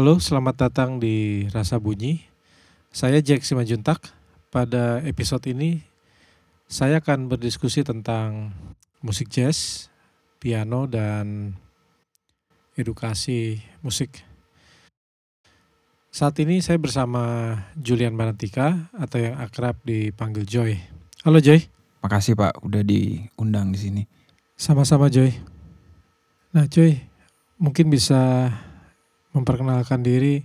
Halo, selamat datang di Rasa Bunyi. Saya Jack Simajuntak. Pada episode ini, saya akan berdiskusi tentang musik jazz, piano, dan edukasi musik. Saat ini saya bersama Julian Marantika atau yang akrab dipanggil Joy. Halo Joy. Makasih Pak udah diundang di sini. Sama-sama Joy. Nah Joy, mungkin bisa memperkenalkan diri,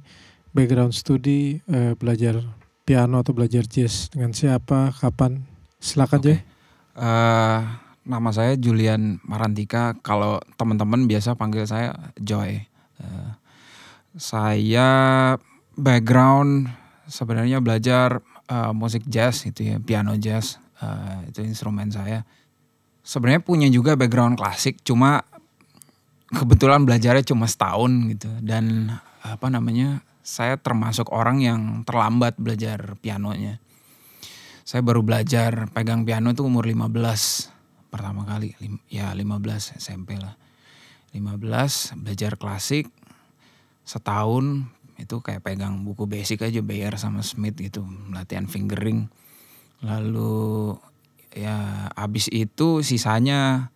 background studi, eh, belajar piano atau belajar jazz dengan siapa, kapan? Silakan Oke. Joy. Eh, nama saya Julian Marantika. Kalau teman-teman biasa panggil saya Joy. Eh, saya background sebenarnya belajar eh, musik jazz itu ya, piano jazz. Eh, itu instrumen saya. Sebenarnya punya juga background klasik, cuma kebetulan belajarnya cuma setahun gitu dan apa namanya saya termasuk orang yang terlambat belajar pianonya. Saya baru belajar pegang piano itu umur 15 pertama kali. Lim- Ya 15 SMP lah. 15 belajar klasik setahun itu kayak pegang buku basic aja Bayer sama Smith gitu latihan fingering. Lalu ya abis itu sisanya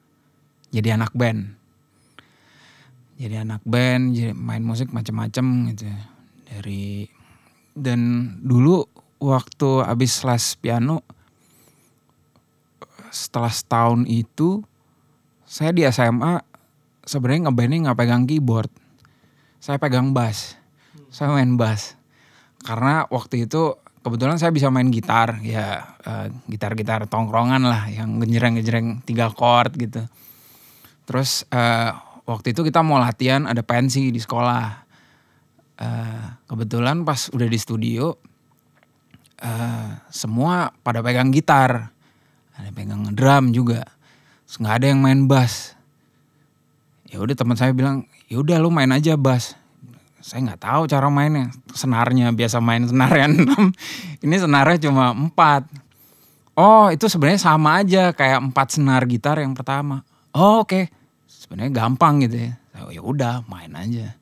jadi anak band jadi anak band, jadi main musik macam-macam gitu. Dari dan dulu waktu abis les piano setelah setahun itu saya di SMA sebenarnya ngebandnya nggak pegang keyboard. Saya pegang bass. Saya main bass. Karena waktu itu kebetulan saya bisa main gitar ya eh, gitar-gitar tongkrongan lah yang genjreng-genjreng tiga chord gitu. Terus eh, waktu itu kita mau latihan ada pensi di sekolah. Eh, kebetulan pas udah di studio eh, semua pada pegang gitar, ada pegang drum juga, nggak ada yang main bass. Ya udah teman saya bilang, ya udah lu main aja bass. Saya nggak tahu cara mainnya, senarnya biasa main senar yang enam, ini senarnya cuma empat. Oh itu sebenarnya sama aja kayak empat senar gitar yang pertama. Oh oke, sebenarnya gampang gitu ya. Oh, ya udah main aja.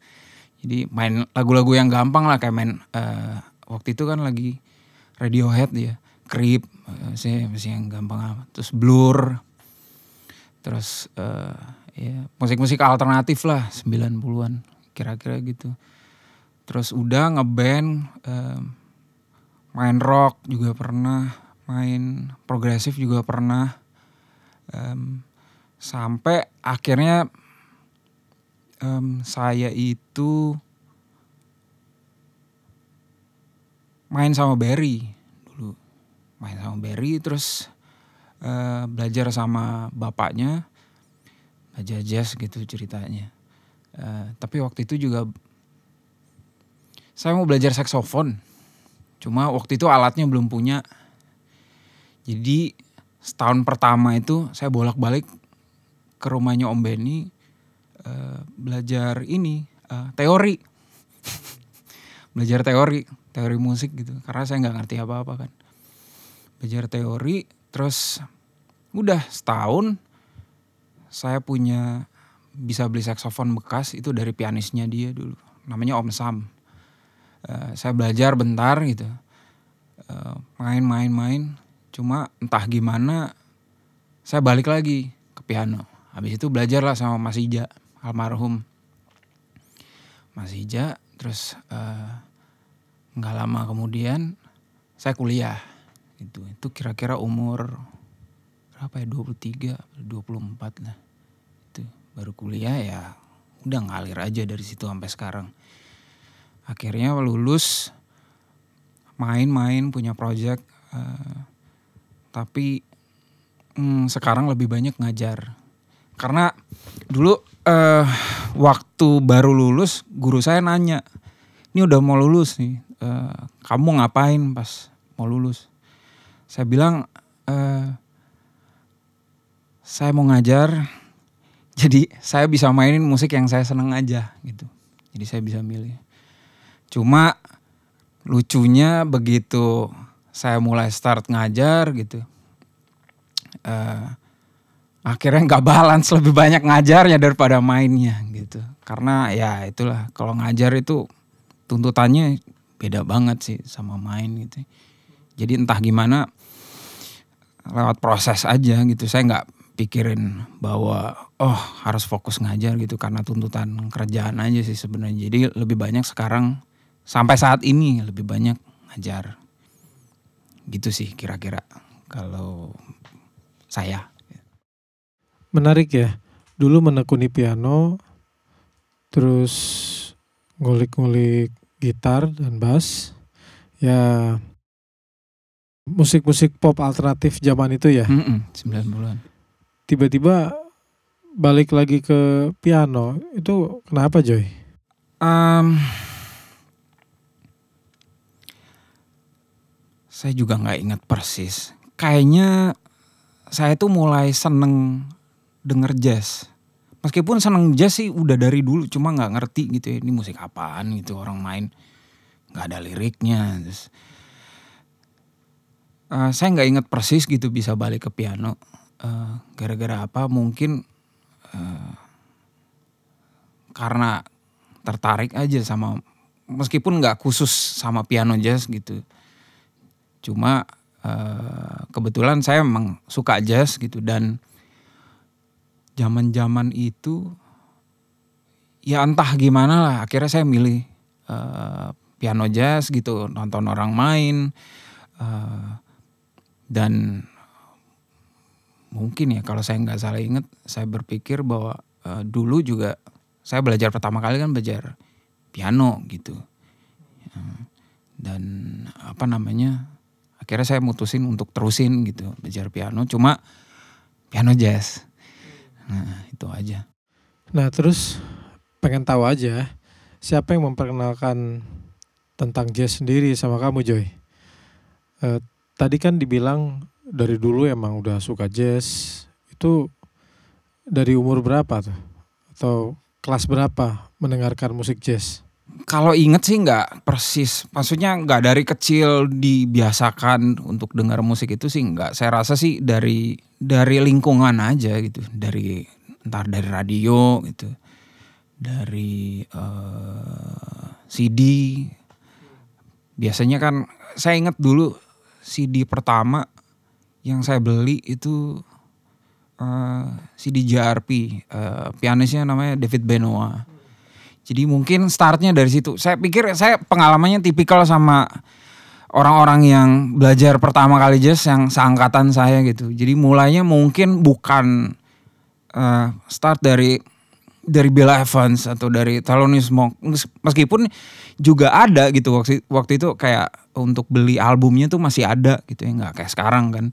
Jadi main lagu-lagu yang gampang lah kayak main eh, waktu itu kan lagi Radiohead ya, Creep, eh, sih masih yang gampang amat. Terus Blur. Terus eh, ya musik-musik alternatif lah 90-an kira-kira gitu. Terus udah ngeband eh, main rock juga pernah, main progresif juga pernah. Em, sampai akhirnya em, saya itu main sama Barry dulu. Main sama Barry terus eh, belajar sama bapaknya. Belajar jazz gitu ceritanya. Eh, tapi waktu itu juga saya mau belajar saksofon. Cuma waktu itu alatnya belum punya. Jadi setahun pertama itu saya bolak-balik ke rumahnya Om Benny eh, belajar ini eh, teori. Belajar teori teori musik gitu. Karena saya nggak ngerti apa-apa kan. Belajar teori terus udah setahun saya punya bisa beli saksofon bekas itu dari pianisnya dia dulu. Namanya Om Sam. Eh, saya belajar bentar gitu. Main-main-main. Cuma entah gimana saya balik lagi ke piano habis itu belajar lah sama Mas Ija almarhum. Mas Ija terus eh, nggak lama kemudian saya kuliah gitu. Itu kira-kira umur berapa ya? 23 24 lah itu baru kuliah ya udah ngalir aja dari situ sampai sekarang. Akhirnya lulus main-main punya project eh, tapi hmm, sekarang lebih banyak ngajar karena dulu eh, waktu baru lulus guru saya nanya ini udah mau lulus nih eh, kamu ngapain pas mau lulus? Saya bilang eh, saya mau ngajar jadi saya bisa mainin musik yang saya seneng aja gitu. Jadi saya bisa milih. Cuma lucunya begitu saya mulai start ngajar gitu eh, akhirnya nggak balance lebih banyak ngajarnya daripada mainnya gitu karena ya itulah kalau ngajar itu tuntutannya beda banget sih sama main gitu. Jadi entah gimana lewat proses aja gitu. Saya nggak pikirin bahwa oh harus fokus ngajar gitu karena tuntutan kerjaan aja sih sebenarnya. Jadi lebih banyak sekarang sampai saat ini lebih banyak ngajar. Gitu sih kira-kira kalau saya. Menarik ya. Dulu menekuni piano, terus ngulik-ngulik gitar dan bass. Ya musik-musik pop alternatif zaman itu ya. Mm-mm, 90-an. Tiba-tiba balik lagi ke piano. Itu kenapa Joy? Em, saya juga nggak ingat persis. Kayaknya saya tuh mulai seneng denger jazz. Meskipun seneng jazz sih udah dari dulu, cuma nggak ngerti gitu ya ini musik apaan gitu orang main nggak ada liriknya. Terus, eh, saya nggak ingat persis gitu bisa balik ke piano. Eh, gara-gara apa? Mungkin eh, karena tertarik aja sama meskipun nggak khusus sama piano jazz gitu. Cuma eh, kebetulan saya memang suka jazz gitu dan zaman-zaman itu ya entah gimana lah akhirnya saya milih eh, piano jazz gitu nonton orang main eh, dan mungkin ya kalau saya nggak salah inget saya berpikir bahwa eh, dulu juga saya belajar pertama kali kan belajar piano gitu. Eh, dan apa namanya akhirnya saya mutusin untuk terusin gitu belajar piano. Cuma piano jazz nah itu aja Nah terus pengen tahu aja siapa yang memperkenalkan tentang jazz sendiri sama kamu Joy? Eh, tadi kan dibilang dari dulu emang udah suka jazz. Itu dari umur berapa tuh? Atau kelas berapa mendengarkan musik jazz? kalau inget sih nggak persis maksudnya nggak dari kecil dibiasakan untuk dengar musik itu sih nggak saya rasa sih dari dari lingkungan aja gitu. Dari entar dari radio gitu. Dari eh, CD biasanya kan saya inget dulu CD pertama yang saya beli itu eh, CD JRP eh, pianisnya namanya David Benoit. Jadi mungkin startnya dari situ. Saya pikir saya pengalamannya tipikal sama orang-orang yang belajar pertama kali jazz yang seangkatan saya gitu. Jadi mulainya mungkin bukan eh, start dari dari Bella Evans atau dari Thelonious Monk. Mes- Meskipun juga ada gitu waktu waktu itu kayak untuk beli albumnya tuh masih ada gitu ya nggak kayak sekarang kan.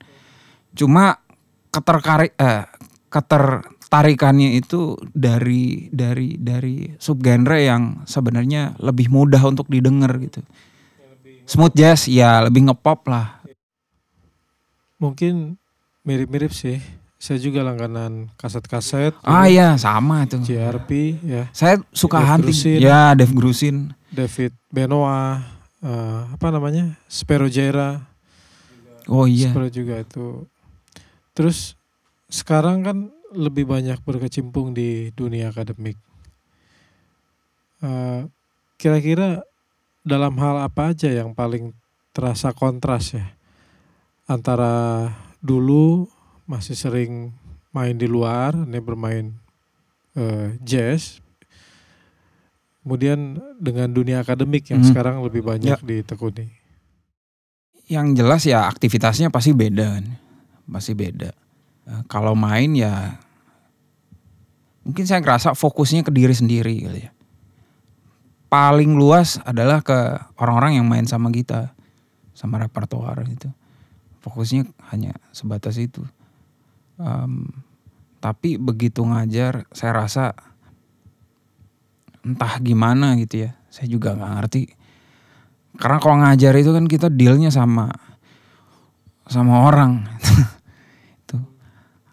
Cuma keterkari eh, ketertarikannya itu dari dari dari subgenre yang sebenarnya lebih mudah untuk didengar gitu. Smooth jazz ya lebih ngepop lah. Mungkin mirip-mirip sih. Saya juga langganan kaset-kaset. Ah ya sama itu. JRP ya. Saya suka Dave hunting. Grusin. Ya Dave Grusin. David Benoit. eh, apa namanya? Spero Jera. Oh iya. Spero juga itu. Terus sekarang kan lebih banyak berkecimpung di dunia akademik. Eh, Kira-kira dalam hal apa aja yang paling terasa kontras ya antara dulu masih sering main di luar, ini bermain eh, jazz, kemudian dengan dunia akademik yang Mhm. sekarang lebih banyak ditekuni. Yang jelas ya aktivitasnya pasti beda. Pasti beda. Eh, kalau main ya mungkin saya ngerasa fokusnya ke diri sendiri kali ya. Paling luas adalah ke orang-orang yang main sama kita, sama repertoar gitu. Fokusnya hanya sebatas itu. Em, tapi begitu ngajar, saya rasa entah gimana gitu ya. Saya juga nggak ngerti. Karena kalau ngajar itu kan kita dealnya sama sama orang. itu.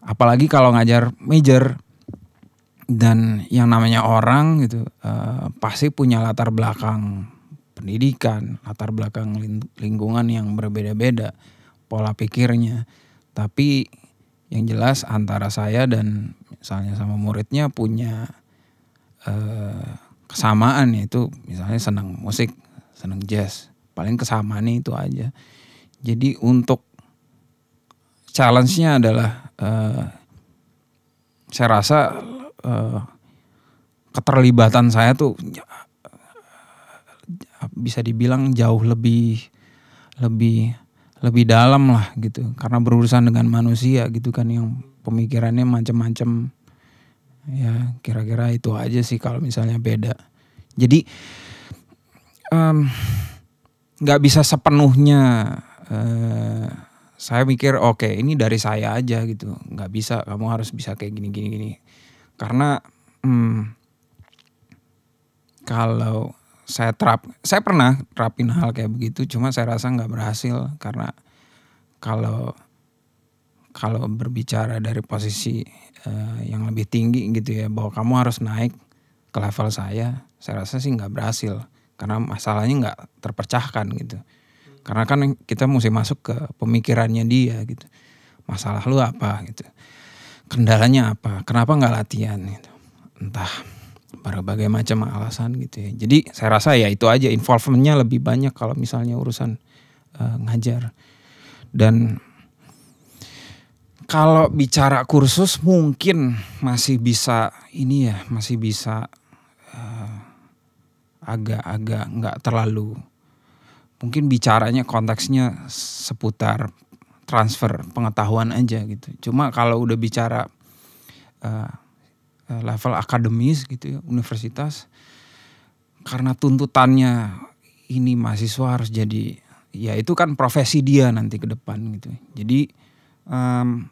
Apalagi kalau ngajar major dan yang namanya orang gitu eh, pasti punya latar belakang pendidikan, latar belakang lin- lingkungan yang berbeda-beda pola pikirnya. Tapi yang jelas antara saya dan misalnya sama muridnya punya eh, kesamaan yaitu misalnya senang musik, senang jazz. Paling kesamaannya itu aja. Jadi untuk challenge-nya adalah uh, saya rasa uh, keterlibatan saya tuh bisa dibilang jauh lebih lebih lebih dalam lah gitu. Karena berurusan dengan manusia gitu kan yang pemikirannya macam-macam ya kira-kira itu aja sih kalau misalnya beda. Jadi nggak um, bisa sepenuhnya uh, saya mikir oke okay, ini dari saya aja gitu. Nggak bisa kamu harus bisa kayak gini gini gini karena hmm, kalau saya terap saya pernah terapin hal kayak begitu cuma saya rasa nggak berhasil karena kalau kalau berbicara dari posisi uh, yang lebih tinggi gitu ya bahwa kamu harus naik ke level saya saya rasa sih nggak berhasil. Karena masalahnya nggak terpecahkan gitu. Karena kan kita mesti masuk ke pemikirannya dia gitu. Masalah lu apa gitu kendalanya apa? Kenapa nggak latihan gitu? Entah berbagai macam alasan gitu ya. Jadi saya rasa ya itu aja involvementnya lebih banyak kalau misalnya urusan uh, ngajar. Dan kalau bicara kursus mungkin masih bisa ini ya masih bisa uh, agak-agak nggak terlalu. Mungkin bicaranya konteksnya seputar transfer pengetahuan aja gitu cuma kalau udah bicara uh, level akademis gitu ya universitas karena tuntutannya ini mahasiswa harus jadi ya itu kan profesi dia nanti ke depan gitu jadi um,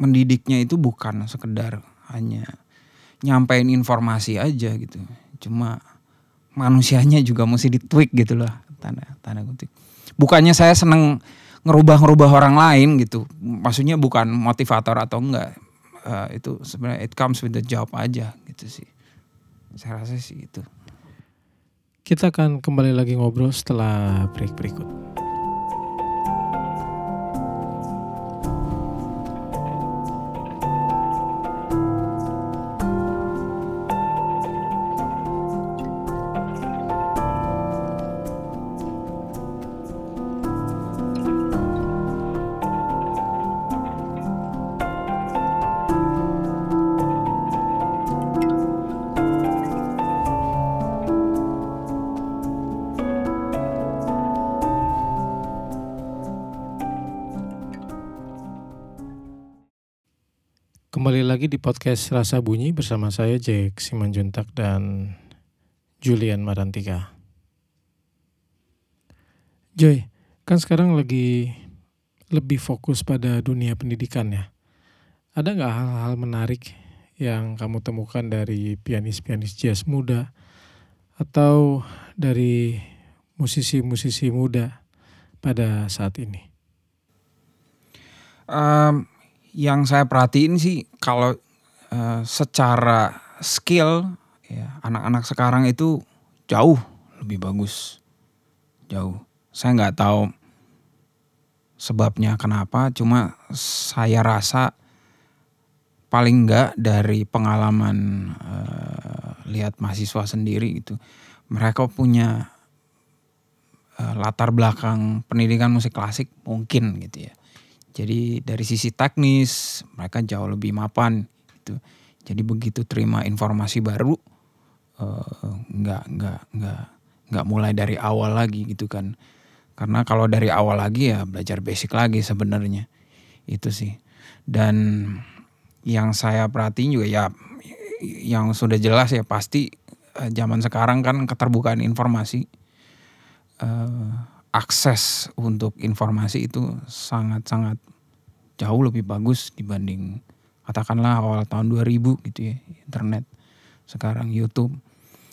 mendidiknya itu bukan sekedar hanya nyampein informasi aja gitu. Cuma manusianya juga mesti ditweak gitu loh tanda tanda kutip. Bukannya saya seneng ngerubah-ngerubah orang lain gitu. Maksudnya bukan motivator atau enggak. Uh, itu sebenarnya it comes with the job aja gitu sih. Saya rasa sih itu. Kita akan kembali lagi ngobrol setelah break berikut. Lagi di podcast Rasa Bunyi bersama saya Jack Simanjuntak dan Julian Marantika. Joy, kan sekarang lagi lebih fokus pada dunia pendidikan ya. Ada nggak hal-hal menarik yang kamu temukan dari pianis-pianis jazz muda atau dari musisi-musisi muda pada saat ini? Um, yang saya perhatiin sih kalau uh, secara skill ya anak-anak sekarang itu jauh lebih bagus. Jauh. Saya nggak tahu sebabnya kenapa cuma saya rasa paling nggak dari pengalaman uh, lihat mahasiswa sendiri gitu mereka punya uh, latar belakang pendidikan musik klasik mungkin gitu ya jadi dari sisi teknis mereka jauh lebih mapan gitu. Jadi begitu terima informasi baru uh, nggak nggak nggak nggak mulai dari awal lagi gitu kan. Karena kalau dari awal lagi ya belajar basic lagi sebenarnya itu sih. Dan yang saya perhatiin juga ya yang sudah jelas ya pasti uh, zaman sekarang kan keterbukaan informasi. Uh, akses untuk informasi itu sangat-sangat jauh lebih bagus dibanding katakanlah awal tahun 2000 gitu ya internet. Sekarang YouTube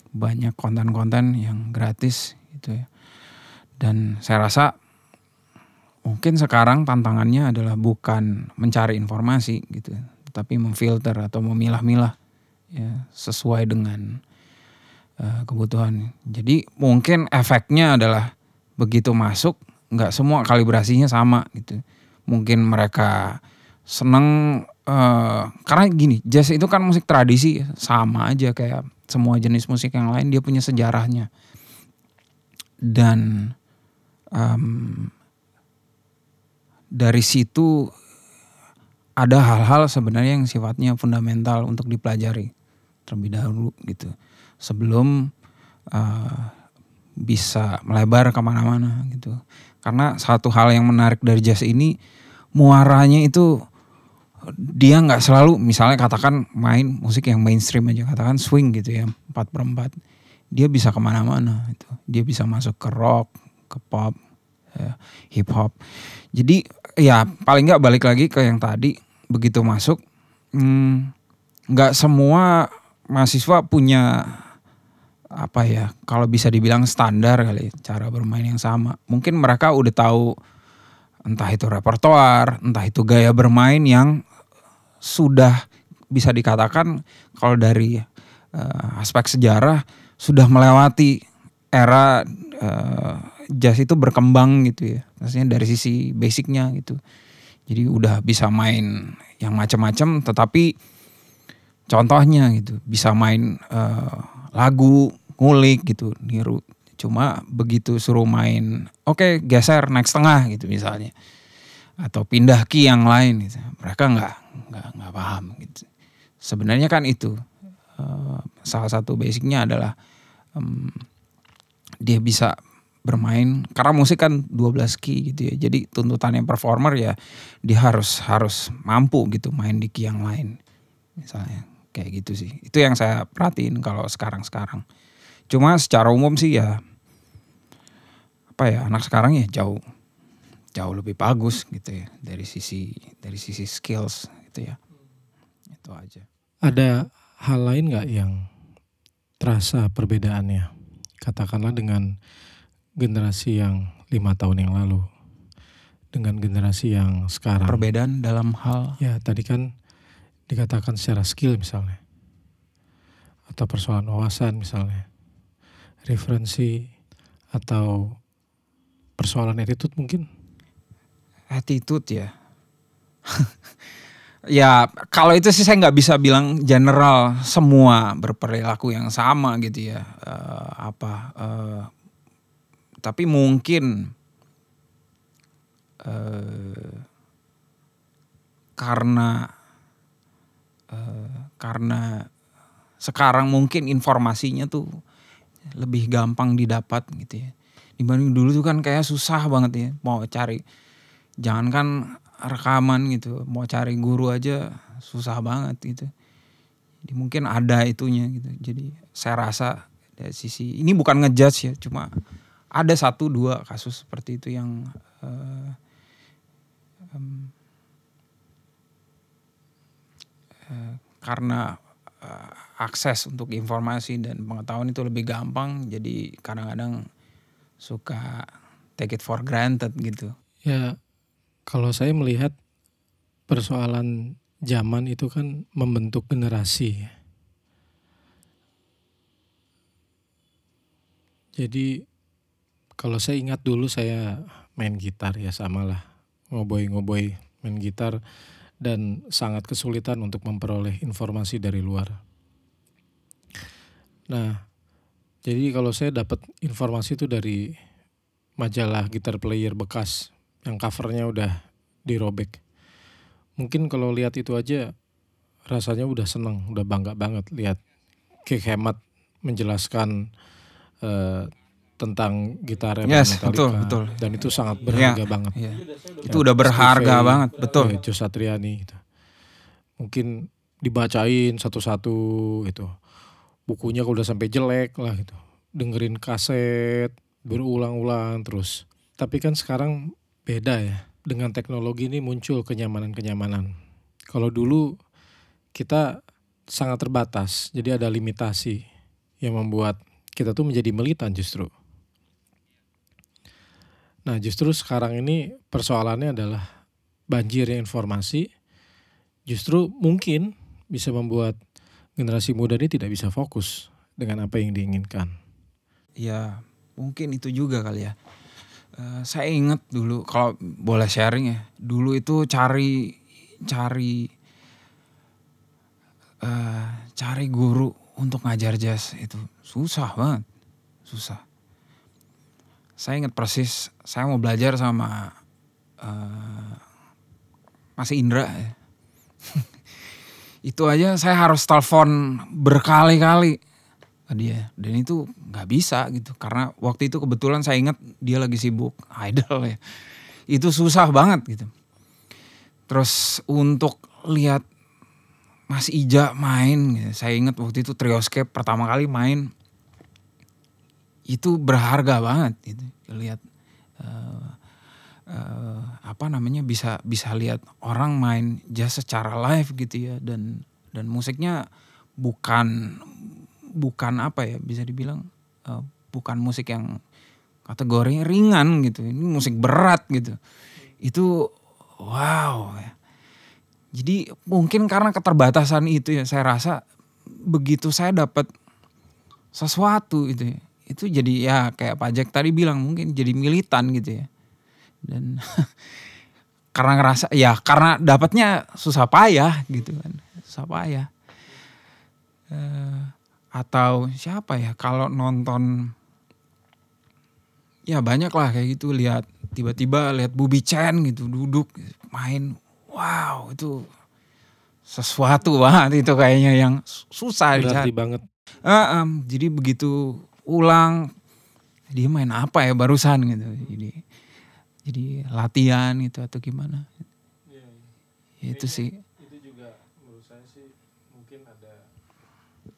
banyak konten-konten yang gratis gitu ya. Dan saya rasa mungkin sekarang tantangannya adalah bukan mencari informasi gitu tapi memfilter atau memilah-milah ya sesuai dengan uh, kebutuhan. Jadi mungkin efeknya adalah begitu masuk nggak semua kalibrasinya sama gitu. Mungkin mereka seneng eh, karena gini jazz itu kan musik tradisi sama aja kayak semua jenis musik yang lain dia punya sejarahnya. Dan em, dari situ ada hal-hal sebenarnya yang sifatnya fundamental untuk dipelajari terlebih dahulu gitu. Sebelum eh, bisa melebar ke mana-mana gitu. Karena satu hal yang menarik dari jazz ini muaranya itu dia nggak selalu misalnya katakan main musik yang mainstream aja katakan swing gitu ya empat per empat dia bisa ke mana-mana itu dia bisa masuk ke rock ke pop ya, hip hop. Jadi ya paling nggak balik lagi ke yang tadi begitu masuk hmm, nggak semua mahasiswa punya apa ya kalau bisa dibilang standar kali cara bermain yang sama. Mungkin mereka udah tahu entah itu repertoar entah itu gaya bermain yang sudah bisa dikatakan kalau dari eh, aspek sejarah sudah melewati era eh, jazz itu berkembang gitu ya. Maksudnya dari sisi basicnya gitu. Jadi udah bisa main yang macam-macam tetapi contohnya gitu bisa main eh, lagu ngulik gitu niru. Cuma begitu suruh main oke geser naik setengah gitu misalnya. Atau pindah key yang lain gitu. Mereka nggak nggak nggak paham gitu. Sebenarnya kan itu eh, salah satu basicnya adalah em, dia bisa bermain karena musik kan 12 key gitu ya. Jadi tuntutan yang performer ya dia harus harus mampu gitu main di key yang lain misalnya kayak gitu sih. Itu yang saya perhatiin kalau sekarang-sekarang. Cuma secara umum sih ya apa ya anak sekarang ya jauh jauh lebih bagus gitu ya dari sisi dari sisi skills gitu ya. Itu aja. Ada hal lain nggak yang terasa perbedaannya? Katakanlah dengan generasi yang lima tahun yang lalu, dengan generasi yang sekarang. perbedaan dalam hal? Ya tadi kan dikatakan secara skill misalnya, atau persoalan wawasan misalnya, referensi atau persoalan attitude mungkin. attitude ya. Ya kalau itu sih saya nggak bisa bilang general semua berperilaku yang sama gitu ya. Eh, apa eh, tapi mungkin eh, karena karena sekarang mungkin informasinya tuh lebih gampang didapat gitu ya. Dibanding dulu tuh kan kayak susah banget ya mau cari jangankan rekaman gitu mau cari guru aja susah banget gitu. Jadi mungkin ada itunya gitu. Jadi saya rasa dari sisi ini bukan ngejudge ya cuma ada satu dua kasus seperti itu yang em, eh, karena eh, akses untuk informasi dan pengetahuan itu lebih gampang jadi kadang-kadang suka take it for granted gitu. Ya kalau saya melihat persoalan zaman itu kan membentuk generasi. Jadi kalau saya ingat dulu saya main gitar ya samalah. Ngoboy-ngoboy main gitar dan sangat kesulitan untuk memperoleh informasi dari luar. Nah, jadi kalau saya dapat informasi itu dari majalah gitar player bekas yang covernya udah dirobek. Mungkin kalau lihat itu aja rasanya udah seneng, udah bangga banget lihat Kick Hemat menjelaskan eh, tentang gitar Yes, betul, betul. dan itu sangat berharga banget. Iya. itu udah berharga Steve banget betul eh, Joe Satriani gitu. Mungkin dibacain satu-satu gitu. Bukunya kalau udah sampai jelek lah gitu. Dengerin kaset berulang-ulang terus. Tapi kan sekarang beda ya. Dengan teknologi ini muncul kenyamanan-kenyamanan. Kalau dulu kita sangat terbatas, jadi ada limitasi yang membuat kita tuh menjadi militan justru. Nah justru sekarang ini persoalannya adalah banjirnya informasi justru mungkin bisa membuat generasi muda ini tidak bisa fokus dengan apa yang diinginkan. ya mungkin itu juga kali ya Eh, saya ingat dulu kalau boleh sharing ya dulu itu cari cari uh, cari guru untuk ngajar jazz itu susah banget, susah. Saya ingat persis, saya mau belajar sama uh, Mas Indra. Ya. itu aja saya harus telepon berkali-kali ke dia dan itu nggak bisa gitu karena waktu itu kebetulan saya ingat dia lagi sibuk idol ya itu susah banget gitu terus untuk lihat Mas Ija main, gitu. saya ingat waktu itu Trioscape pertama kali main itu berharga banget gitu. Lihat uh, uh, apa namanya bisa bisa lihat orang main jazz secara live gitu ya dan dan musiknya bukan bukan apa ya bisa dibilang uh, bukan musik yang kategori ringan gitu. Ini musik berat gitu. Itu wow jadi mungkin karena keterbatasan itu ya saya rasa begitu saya dapat sesuatu itu ya, itu jadi ya kayak Pak Jack tadi bilang mungkin jadi militan gitu ya. Dan karena ngerasa ya karena dapatnya susah payah gitu kan. Susah payah. Uh, atau siapa ya kalau nonton ya banyak lah kayak gitu lihat tiba-tiba lihat Bubi Chen gitu duduk main wow itu sesuatu banget itu kayaknya yang susah Berarti banget. Uh, um, jadi begitu ulang dia main apa ya barusan gitu. Jadi jadi latihan itu atau gimana? Ya, ya. itu sih. Itu juga menurut saya sih mungkin ada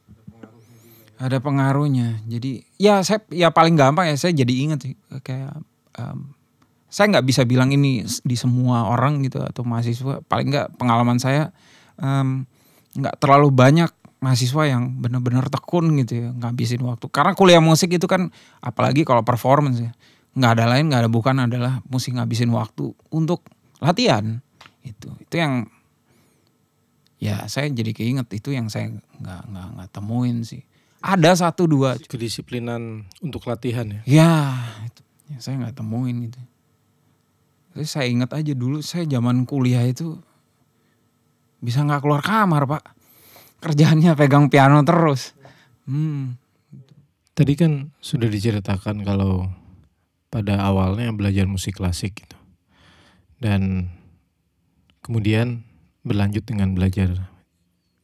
ada pengaruhnya juga. Ya. Ada pengaruhnya. Jadi ya saya ya paling gampang ya saya jadi ingat sih kayak um, saya nggak bisa bilang ini di semua orang gitu atau mahasiswa paling nggak pengalaman saya nggak um, terlalu banyak mahasiswa yang benar-benar tekun gitu ya ngabisin waktu. Karena kuliah musik itu kan apalagi kalau performance ya nggak ada lain nggak ada bukan adalah musik ngabisin waktu untuk latihan itu itu yang ya saya jadi keinget itu yang saya nggak nggak nggak temuin sih. Ada satu dua. Kedisiplinan untuk latihan ya? Ya itu ya, saya nggak temuin itu Terus saya ingat aja dulu saya zaman kuliah itu bisa nggak keluar kamar pak. Kerjaannya pegang piano terus. Hmm. Tadi kan sudah diceritakan kalau pada awalnya belajar musik klasik gitu. Dan kemudian berlanjut dengan belajar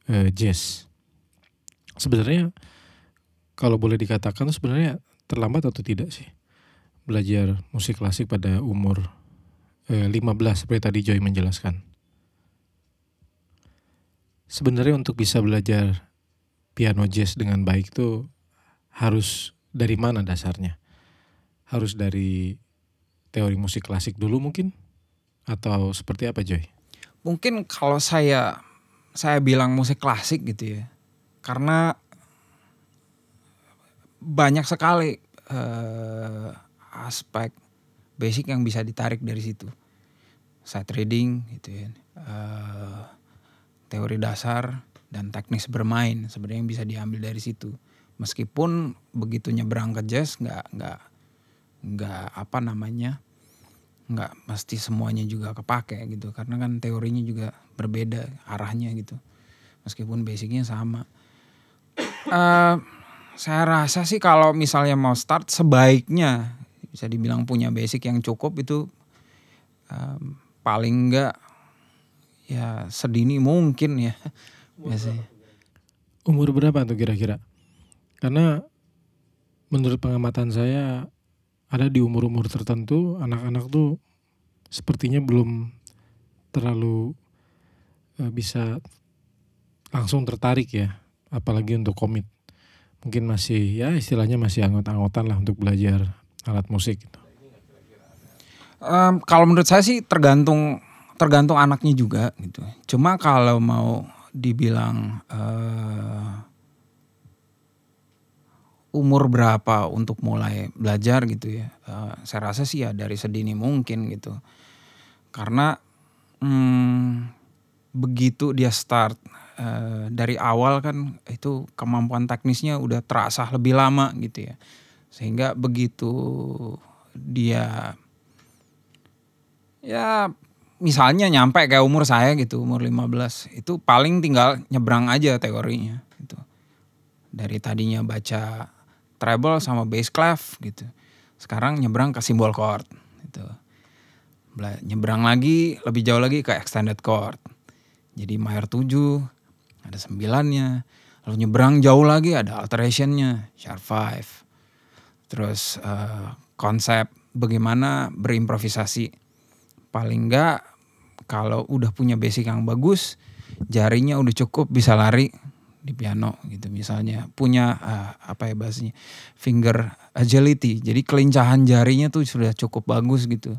uh, jazz. Sebenarnya kalau boleh dikatakan sebenarnya terlambat atau tidak sih belajar musik klasik pada umur eh, 15 seperti tadi Joy menjelaskan. Sebenarnya untuk bisa belajar piano jazz dengan baik itu harus dari mana dasarnya? Harus dari teori musik klasik dulu mungkin? Atau seperti apa Joy? Mungkin kalau saya saya bilang musik klasik gitu ya. Karena banyak sekali uh, aspek basic yang bisa ditarik dari situ. Sight reading gitu ya. Uh, teori dasar dan teknis bermain sebenarnya yang bisa diambil dari situ. Meskipun begitu nyebrang ke jazz nggak nggak nggak apa namanya nggak mesti semuanya juga kepake gitu. Karena kan teorinya juga berbeda arahnya gitu. Meskipun basicnya sama. Uh, saya rasa sih kalau misalnya mau start sebaiknya bisa dibilang punya basic yang cukup itu um, paling enggak ya sedini mungkin ya biasanya. Umur berapa tuh kira-kira? Karena menurut pengamatan saya ada di umur-umur tertentu anak-anak tuh sepertinya belum terlalu uh, bisa langsung tertarik ya, apalagi untuk komit. Mungkin masih ya istilahnya masih anggot-anggotan lah untuk belajar alat musik gitu? Um, kalau menurut saya sih tergantung tergantung anaknya juga gitu. Cuma kalau mau dibilang uh, umur berapa untuk mulai belajar gitu ya, uh, saya rasa sih ya dari sedini mungkin gitu. Karena hmm, begitu dia start uh, dari awal kan itu kemampuan teknisnya udah terasa lebih lama gitu ya sehingga begitu dia ya misalnya nyampe kayak umur saya gitu, umur 15, itu paling tinggal nyebrang aja teorinya gitu. Dari tadinya baca treble sama bass clef gitu. Sekarang nyebrang ke simbol chord gitu. Nyebrang lagi lebih jauh lagi ke extended chord. Jadi mayor 7, ada sembilannya. Lalu nyebrang jauh lagi ada alterationnya, sharp 5. Terus uh, konsep bagaimana berimprovisasi paling enggak kalau udah punya basic yang bagus jarinya udah cukup bisa lari di piano gitu. Misalnya punya uh, apa ya bahasanya finger agility. Jadi kelincahan jarinya tuh sudah cukup bagus gitu.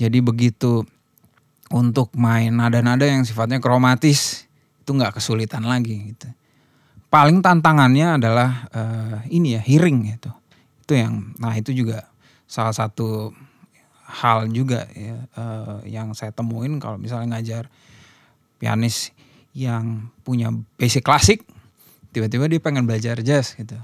Jadi begitu untuk main nada-nada yang sifatnya kromatis itu nggak kesulitan lagi gitu. Paling tantangannya adalah uh, ini ya hearing gitu. Itu yang nah itu juga salah satu hal juga ya uh, yang saya temuin kalau misalnya ngajar pianis yang punya basic klasik tiba-tiba dia pengen belajar jazz gitu.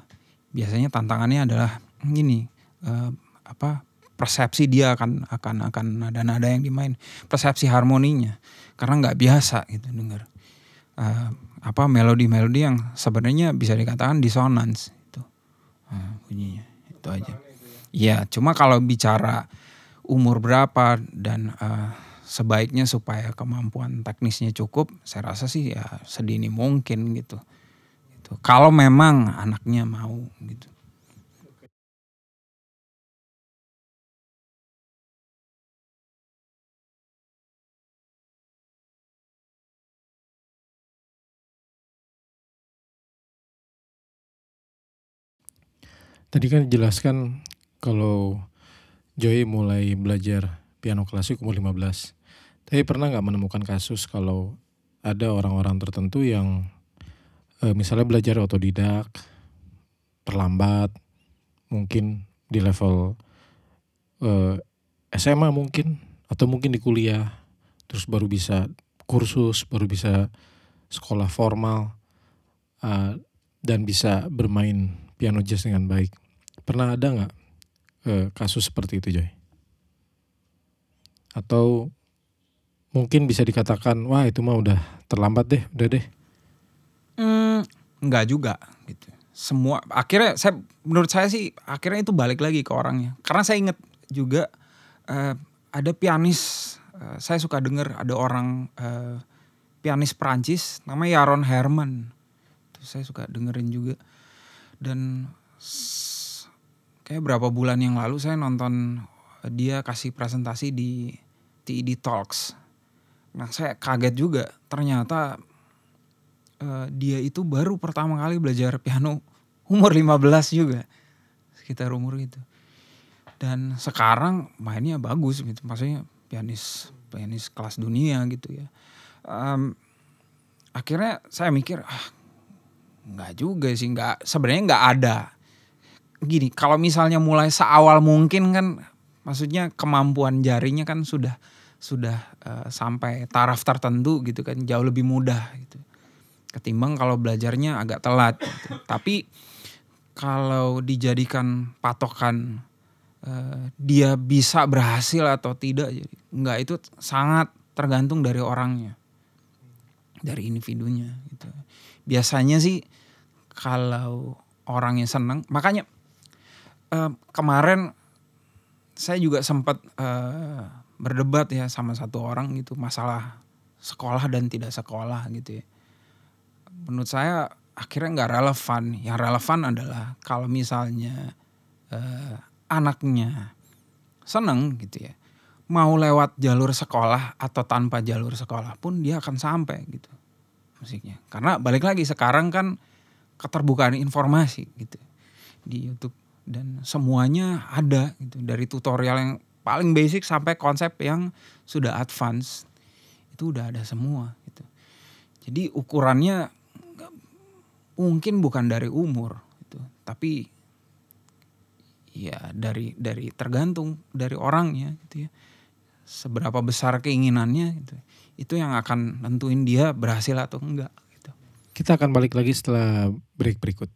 Biasanya tantangannya adalah ini uh, apa persepsi dia akan akan akan nada-nada yang dimain persepsi harmoninya. Karena nggak biasa gitu dengar uh, apa melodi-melodi yang sebenarnya bisa dikatakan disonans itu uh, bunyinya itu aja. Ya cuma kalau bicara umur berapa dan uh, sebaiknya supaya kemampuan teknisnya cukup, saya rasa sih ya sedini mungkin gitu. gitu. Kalau memang anaknya mau gitu. Tadi kan dijelaskan kalau Joy mulai belajar piano klasik umur 15. Tapi pernah nggak menemukan kasus kalau ada orang-orang tertentu yang e, misalnya belajar otodidak, terlambat, mungkin di level e, eh, SMA mungkin, atau mungkin di kuliah, terus baru bisa kursus, baru bisa sekolah formal, e, dan bisa bermain piano jazz dengan baik. Pernah ada nggak eh, kasus seperti itu Joy? Atau mungkin bisa dikatakan wah itu mah udah terlambat deh, udah deh. Hmm, enggak juga gitu. Semua akhirnya saya menurut saya sih akhirnya itu balik lagi ke orangnya. Karena saya inget juga uh, ada pianis uh, saya suka dengar ada orang uh, pianis Prancis namanya Yaron Herman. Itu saya suka dengerin juga. Dan kayak berapa bulan yang lalu saya nonton eh, dia kasih presentasi di TED Talks. Nah saya kaget juga ternyata uh, dia itu baru pertama kali belajar piano umur 15 juga. Sekitar umur itu. Dan sekarang mainnya bagus gitu. Maksudnya pianis pianis kelas dunia gitu ya. Um, akhirnya saya mikir ah nggak juga sih nggak sebenarnya nggak ada gini, kalau misalnya mulai seawal mungkin kan maksudnya kemampuan jarinya kan sudah sudah uh, sampai taraf tertentu gitu kan jauh lebih mudah gitu. Ketimbang kalau belajarnya agak telat gitu. Tapi kalau dijadikan patokan uh, dia bisa berhasil atau tidak jadi enggak itu sangat tergantung dari orangnya. Dari individunya gitu. Biasanya sih kalau orangnya senang, makanya uh, kemarin saya juga sempat uh, berdebat ya sama satu orang gitu masalah sekolah dan tidak sekolah gitu ya. Menurut saya akhirnya nggak relevan. Yang relevan adalah kalau misalnya uh, anaknya seneng gitu ya, mau lewat jalur sekolah atau tanpa jalur sekolah pun dia akan sampai gitu musiknya. Karena balik lagi sekarang kan keterbukaan informasi gitu di YouTube dan semuanya ada gitu dari tutorial yang paling basic sampai konsep yang sudah advance itu udah ada semua gitu. Jadi ukurannya mungkin bukan dari umur gitu, tapi ya dari dari tergantung dari orangnya gitu ya. Seberapa besar keinginannya gitu. Itu yang akan nentuin dia berhasil atau enggak gitu. Kita akan balik lagi setelah break berikut.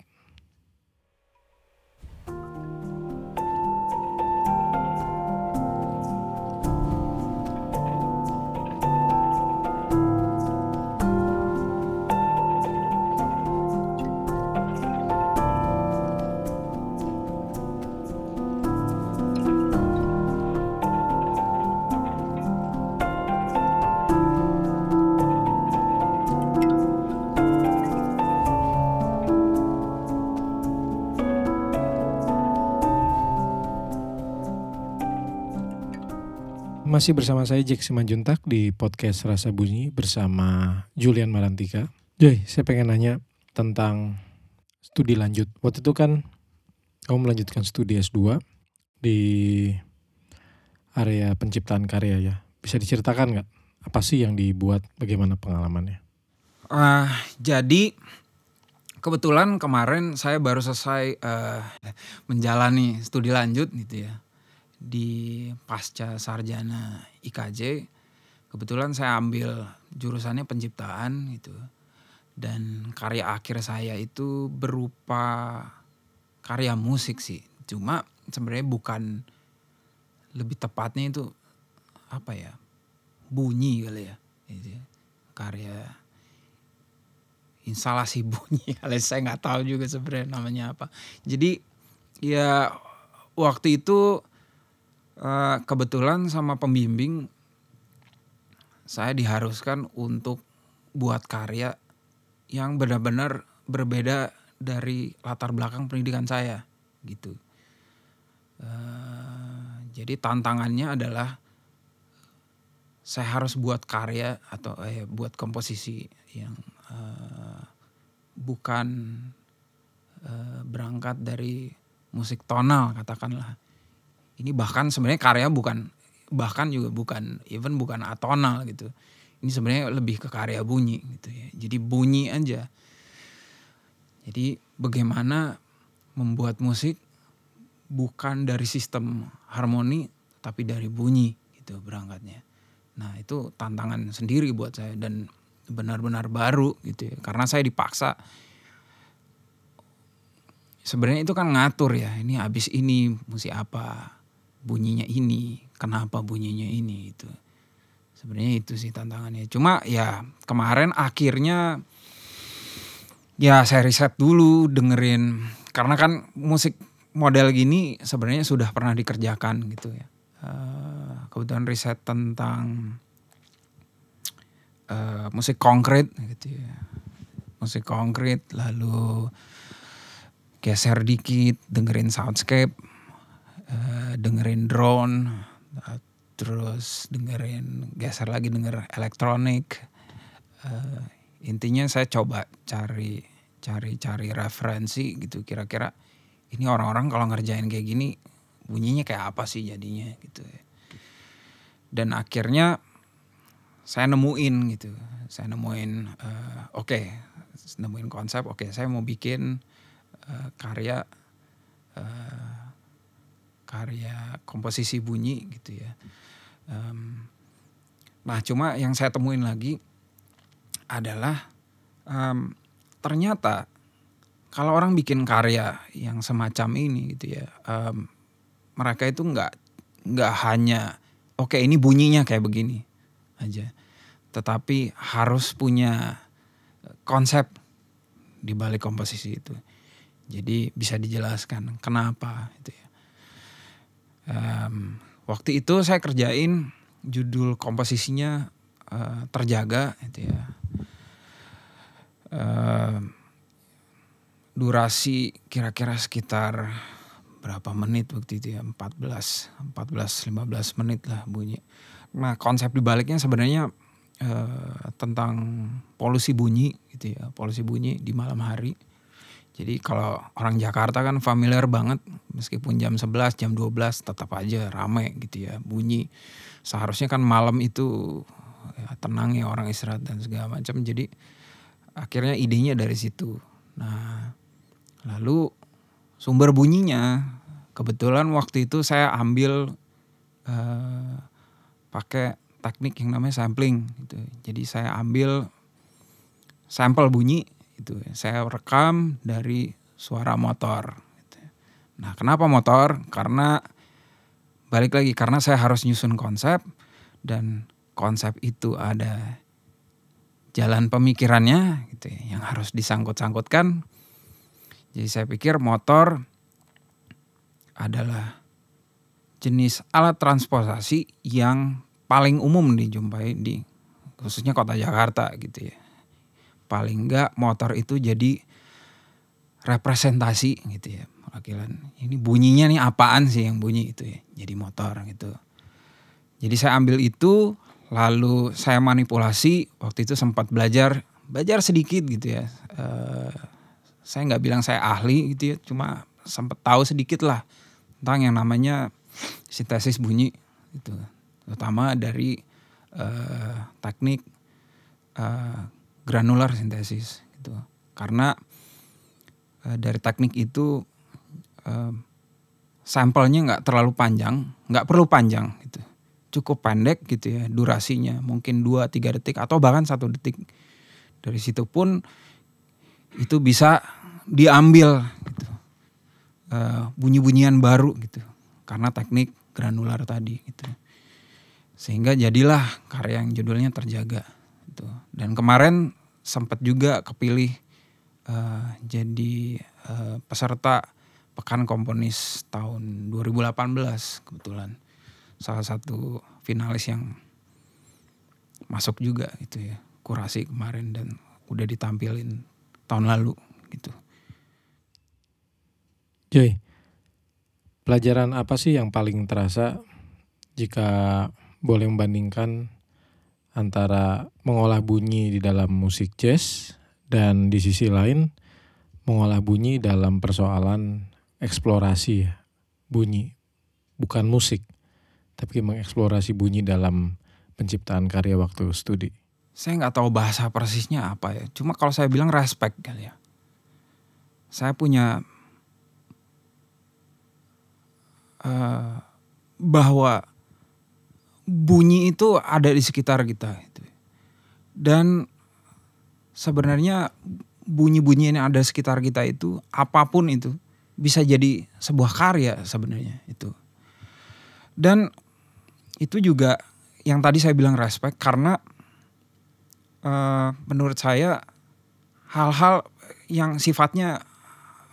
Masih bersama saya Jack Simanjuntak di podcast Rasa Bunyi bersama Julian Marantika. Joy, saya pengen nanya tentang studi lanjut. Waktu itu kan kamu melanjutkan studi S2 di area penciptaan karya ya. Bisa diceritakan nggak apa sih yang dibuat, bagaimana pengalamannya? Uh, jadi kebetulan kemarin saya baru selesai uh, menjalani studi lanjut gitu ya di pasca sarjana IKJ. Kebetulan saya ambil jurusannya penciptaan gitu. Dan karya akhir saya itu berupa karya musik sih. Cuma sebenarnya bukan lebih tepatnya itu apa ya? bunyi kali ya. Gitu. Ya. Karya instalasi bunyi kali saya nggak tahu juga sebenarnya namanya apa jadi ya waktu itu uh, kebetulan sama pembimbing saya diharuskan untuk buat karya yang benar-benar berbeda dari latar belakang pendidikan saya gitu uh, jadi tantangannya adalah saya harus buat karya atau eh, buat komposisi yang uh, bukan uh, berangkat dari musik tonal katakanlah. Ini bahkan sebenarnya karya bukan bahkan juga bukan even bukan atonal gitu. Ini sebenarnya lebih ke karya bunyi gitu ya. Jadi bunyi aja. Jadi bagaimana membuat musik bukan dari sistem harmoni tapi dari bunyi gitu berangkatnya. Nah, itu tantangan sendiri buat saya dan benar-benar baru gitu ya. Karena saya dipaksa sebenarnya itu kan ngatur ya. Ini habis ini mesti apa? Bunyinya ini, kenapa bunyinya ini itu. Sebenarnya itu sih tantangannya. Cuma ya kemarin akhirnya ya saya riset dulu dengerin karena kan musik model gini sebenarnya sudah pernah dikerjakan gitu ya. Uh, kebetulan riset tentang uh, musik konkret gitu ya musik konkret lalu geser dikit dengerin soundscape uh, dengerin drone uh, terus dengerin geser lagi denger elektronik. Uh, intinya saya coba cari cari cari referensi gitu. Kira-kira ini orang-orang kalau ngerjain kayak gini bunyinya kayak apa sih jadinya gitu ya. Dan akhirnya saya nemuin gitu. Saya nemuin uh, oke okay, nemuin konsep oke okay, saya mau bikin uh, karya uh, karya komposisi bunyi gitu ya um, nah cuma yang saya temuin lagi adalah um, ternyata kalau orang bikin karya yang semacam ini gitu ya um, mereka itu nggak nggak hanya oke okay, ini bunyinya kayak begini aja. Tetapi harus punya konsep di balik komposisi itu. Jadi bisa dijelaskan kenapa itu ya. Um, waktu itu saya kerjain judul komposisinya uh, terjaga itu ya. Uh, durasi kira-kira sekitar berapa menit waktu itu ya 14 14 15 menit lah bunyi Nah konsep dibaliknya sebenarnya uh, tentang polusi bunyi gitu ya, polusi bunyi di malam hari. Jadi kalau orang Jakarta kan familiar banget meskipun jam 11, jam 12 tetap aja rame gitu ya bunyi. Seharusnya kan malam itu ya, tenang ya orang istirahat dan segala macam. Jadi akhirnya idenya dari situ. Nah lalu sumber bunyinya kebetulan waktu itu saya ambil uh, pakai teknik yang namanya sampling gitu. Jadi saya ambil sampel bunyi itu saya rekam dari suara motor gitu. Nah, kenapa motor? Karena balik lagi karena saya harus nyusun konsep dan konsep itu ada jalan pemikirannya gitu ya, yang harus disangkut-sangkutkan. Jadi saya pikir motor adalah jenis alat transportasi yang paling umum dijumpai di khususnya kota Jakarta gitu ya. Paling enggak motor itu jadi representasi gitu ya. Wakilan ini bunyinya nih apaan sih yang bunyi itu ya. Jadi motor gitu. Jadi saya ambil itu lalu saya manipulasi waktu itu sempat belajar belajar sedikit gitu ya. Uh, saya nggak bilang saya ahli gitu ya, cuma sempat tahu sedikit lah tentang yang namanya sintesis bunyi itu, terutama dari uh, teknik uh, granular sintesis gitu. Karena uh, dari teknik itu uh, sampelnya nggak terlalu panjang, nggak perlu panjang gitu, cukup pendek gitu ya durasinya, mungkin 2-3 detik atau bahkan satu detik. Dari situ pun itu bisa diambil gitu. Uh, bunyi-bunyian baru gitu karena teknik granular tadi gitu. Sehingga jadilah karya yang judulnya terjaga gitu. Dan kemarin sempat juga kepilih uh, jadi uh, peserta Pekan Komponis tahun 2018 kebetulan salah satu finalis yang masuk juga gitu ya kurasi kemarin dan udah ditampilin tahun lalu gitu. Joy, pelajaran apa sih yang paling terasa jika boleh membandingkan antara mengolah bunyi di dalam musik jazz dan di sisi lain mengolah bunyi dalam persoalan eksplorasi bunyi, bukan musik, tapi mengeksplorasi bunyi dalam penciptaan karya waktu studi. Saya nggak tahu bahasa persisnya apa ya. Cuma kalau saya bilang respect kali ya. Saya punya uh, bahwa bunyi itu ada di sekitar kita gitu. Dan sebenarnya bunyi-bunyi yang ada sekitar kita itu apa pun itu bisa jadi sebuah karya sebenarnya itu. Dan itu juga yang tadi saya bilang respect karena uh, menurut saya hal-hal yang sifatnya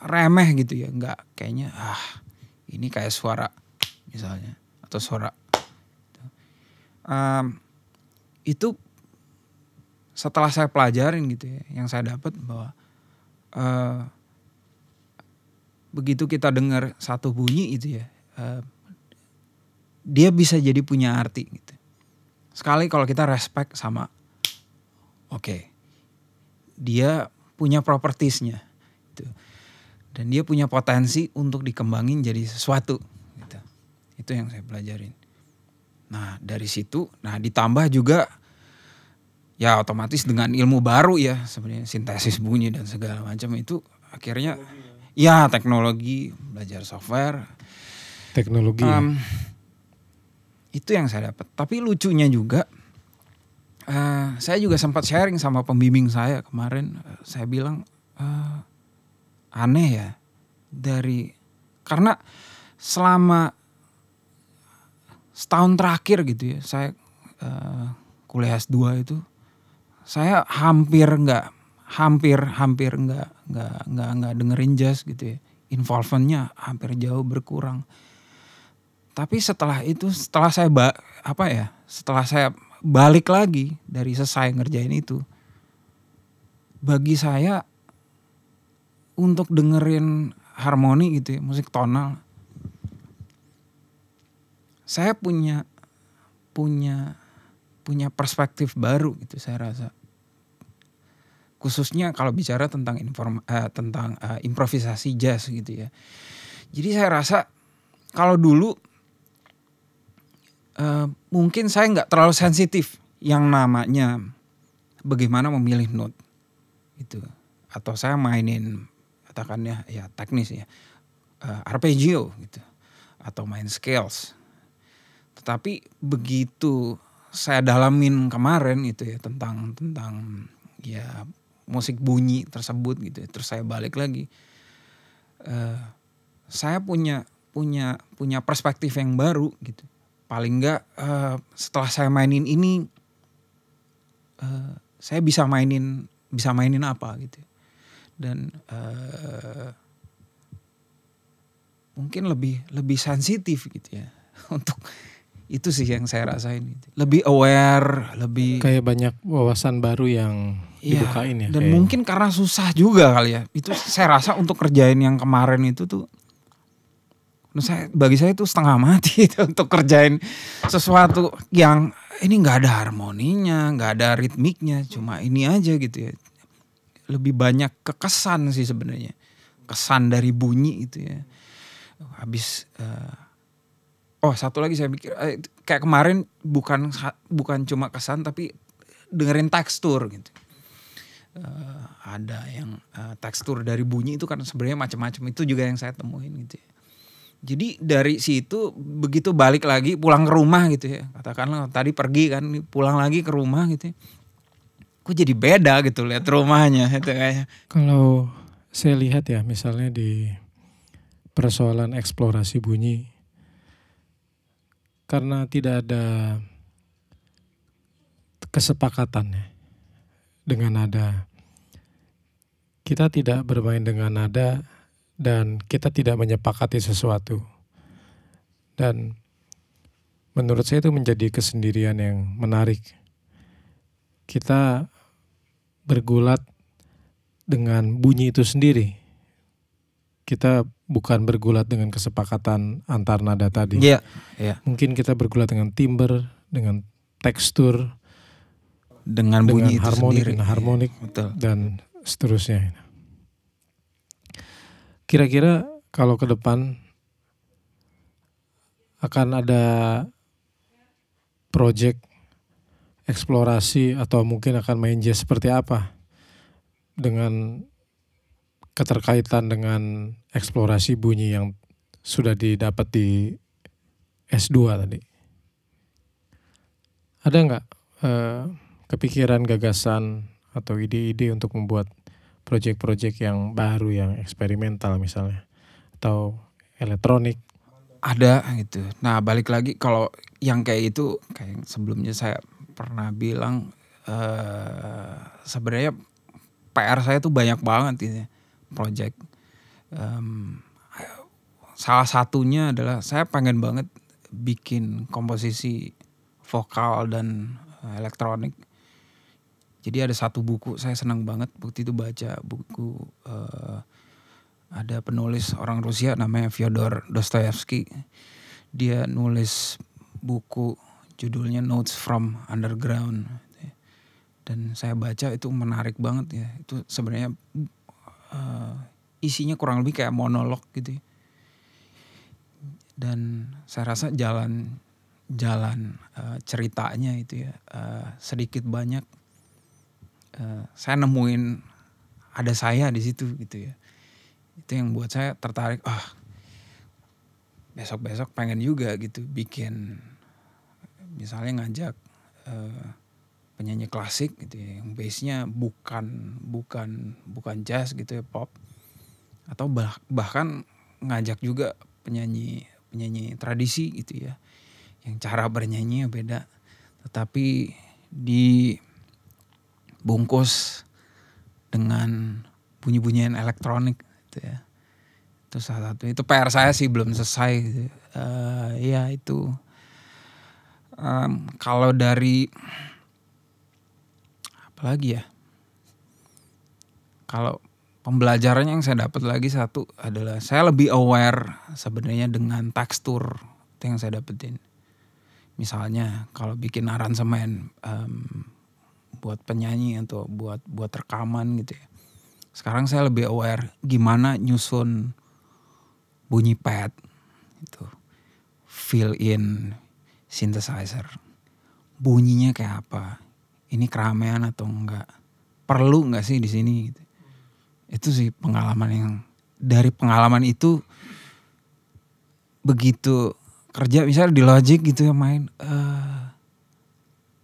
remeh gitu ya, nggak kayaknya ah ini kayak suara misalnya atau suara um, itu setelah saya pelajarin gitu ya, yang saya dapat bahwa uh, begitu kita dengar satu bunyi itu ya uh, dia bisa jadi punya arti gitu sekali kalau kita respect sama oke okay, dia punya propertiesnya gitu. dan dia punya potensi untuk dikembangin jadi sesuatu gitu. itu yang saya pelajarin nah dari situ nah ditambah juga ya otomatis dengan ilmu baru ya sebenarnya sintesis bunyi dan segala macam itu akhirnya Ya teknologi, belajar software. Teknologi. Um, Itu yang saya dapat. Tapi lucunya juga, uh, saya juga sempat sharing sama pembimbing saya kemarin. Uh, saya bilang uh, aneh ya dari karena selama setahun terakhir gitu ya saya uh, kuliah S2 itu saya hampir nggak hampir hampir nggak nggak nggak nggak dengerin jazz gitu ya. Involvementnya hampir jauh berkurang. Tapi setelah itu setelah saya ba apa ya setelah saya balik lagi dari selesai ngerjain itu bagi saya untuk dengerin harmoni gitu ya musik tonal saya punya punya punya perspektif baru gitu saya rasa khususnya kalau bicara tentang inform uh, tentang uh, improvisasi jazz gitu ya. Jadi saya rasa kalau dulu uh, mungkin saya nggak terlalu sensitif yang namanya bagaimana memilih note itu atau saya mainin katakannya ya teknis ya uh, arpeggio gitu atau main scales. Tetapi begitu saya dalamin kemarin itu ya tentang tentang ya musik bunyi tersebut gitu terus saya balik lagi uh, saya punya punya punya perspektif yang baru gitu. Paling enggak uh, setelah saya mainin ini uh, saya bisa mainin bisa mainin apa gitu dan uh, mungkin lebih lebih sensitif gitu ya untuk itu sih yang saya rasain lebih aware lebih kayak banyak wawasan baru yang Iya, dibukain ya. Dan kayak... mungkin karena susah juga kali ya. Itu saya rasa untuk kerjain yang kemarin itu tuh saya bagi saya itu setengah mati itu untuk kerjain sesuatu yang ini nggak ada harmoninya, nggak ada ritmiknya, cuma ini aja gitu ya. Lebih banyak kekesan sih sebenarnya, kesan dari bunyi itu ya. Habis uh, oh satu lagi saya pikir eh, kayak kemarin bukan bukan cuma kesan tapi dengerin tekstur gitu. Uh, ada yang uh, tekstur dari bunyi itu kan sebenarnya macam-macam itu juga yang saya temuin gitu ya jadi dari situ begitu balik lagi pulang ke rumah gitu ya. Katakanlah tadi pergi kan pulang lagi ke rumah gitu ya. Kok jadi beda gitu lihat rumahnya itu kayak. Kalau saya lihat ya misalnya di persoalan eksplorasi bunyi karena tidak ada kesepakatan ya dengan nada. Kita tidak bermain dengan nada dan kita tidak menyepakati sesuatu. Dan menurut saya itu menjadi kesendirian yang menarik. Kita bergulat dengan bunyi itu sendiri. Kita bukan bergulat dengan kesepakatan antar nada tadi. Iya, yeah, yeah. Mungkin kita bergulat dengan timbre, dengan tekstur, dengan bunyi dengan harmonik, sendiri. dengan harmonik, Betul. dan seterusnya. Kira-kira kalau ke depan akan ada project eksplorasi atau mungkin akan main jazz seperti apa dengan keterkaitan dengan eksplorasi bunyi yang sudah didapat di S2 tadi. Ada nggak eh, kepikiran, gagasan atau ide-ide untuk membuat proyek-proyek yang baru yang eksperimental misalnya atau elektronik ada gitu. Nah balik lagi kalau yang kayak itu kayak sebelumnya saya pernah bilang uh, sebenarnya PR saya tuh banyak banget ini project. Um, salah satunya adalah saya pengen banget bikin komposisi vokal dan elektronik jadi ada satu buku saya senang banget waktu itu baca buku uh, ada penulis orang Rusia namanya Fyodor Dostoevsky. Dia nulis buku judulnya Notes from Underground. Dan saya baca itu menarik banget ya. Itu sebenarnya uh, isinya kurang lebih kayak monolog gitu. Ya. Dan saya rasa jalan jalan uh, ceritanya itu ya uh, sedikit banyak Eh, saya nemuin ada saya di situ gitu ya itu yang buat saya tertarik ah besok besok pengen juga gitu bikin misalnya ngajak uh, penyanyi klasik gitu ya yang base nya bukan bukan bukan jazz gitu ya pop atau bah, bahkan ngajak juga penyanyi penyanyi tradisi gitu ya yang cara bernyanyi beda tetapi di bungkus dengan bunyi-bunyian elektronik gitu ya. Itu salah satu. Itu PR saya sih belum selesai gitu. Uh, ya itu um, kalau dari apa lagi ya? Kalau pembelajarannya yang saya dapat lagi satu adalah saya lebih aware sebenarnya dengan tekstur yang saya dapetin. Misalnya kalau bikin aransemen um, buat penyanyi atau buat buat rekaman gitu ya. Sekarang saya lebih aware gimana nyusun bunyi pad itu fill in synthesizer. Bunyinya kayak apa? Ini keramaian atau enggak? Perlu enggak sih di sini gitu. Itu sih pengalaman yang dari pengalaman itu begitu kerja misalnya di Logic gitu ya main uh,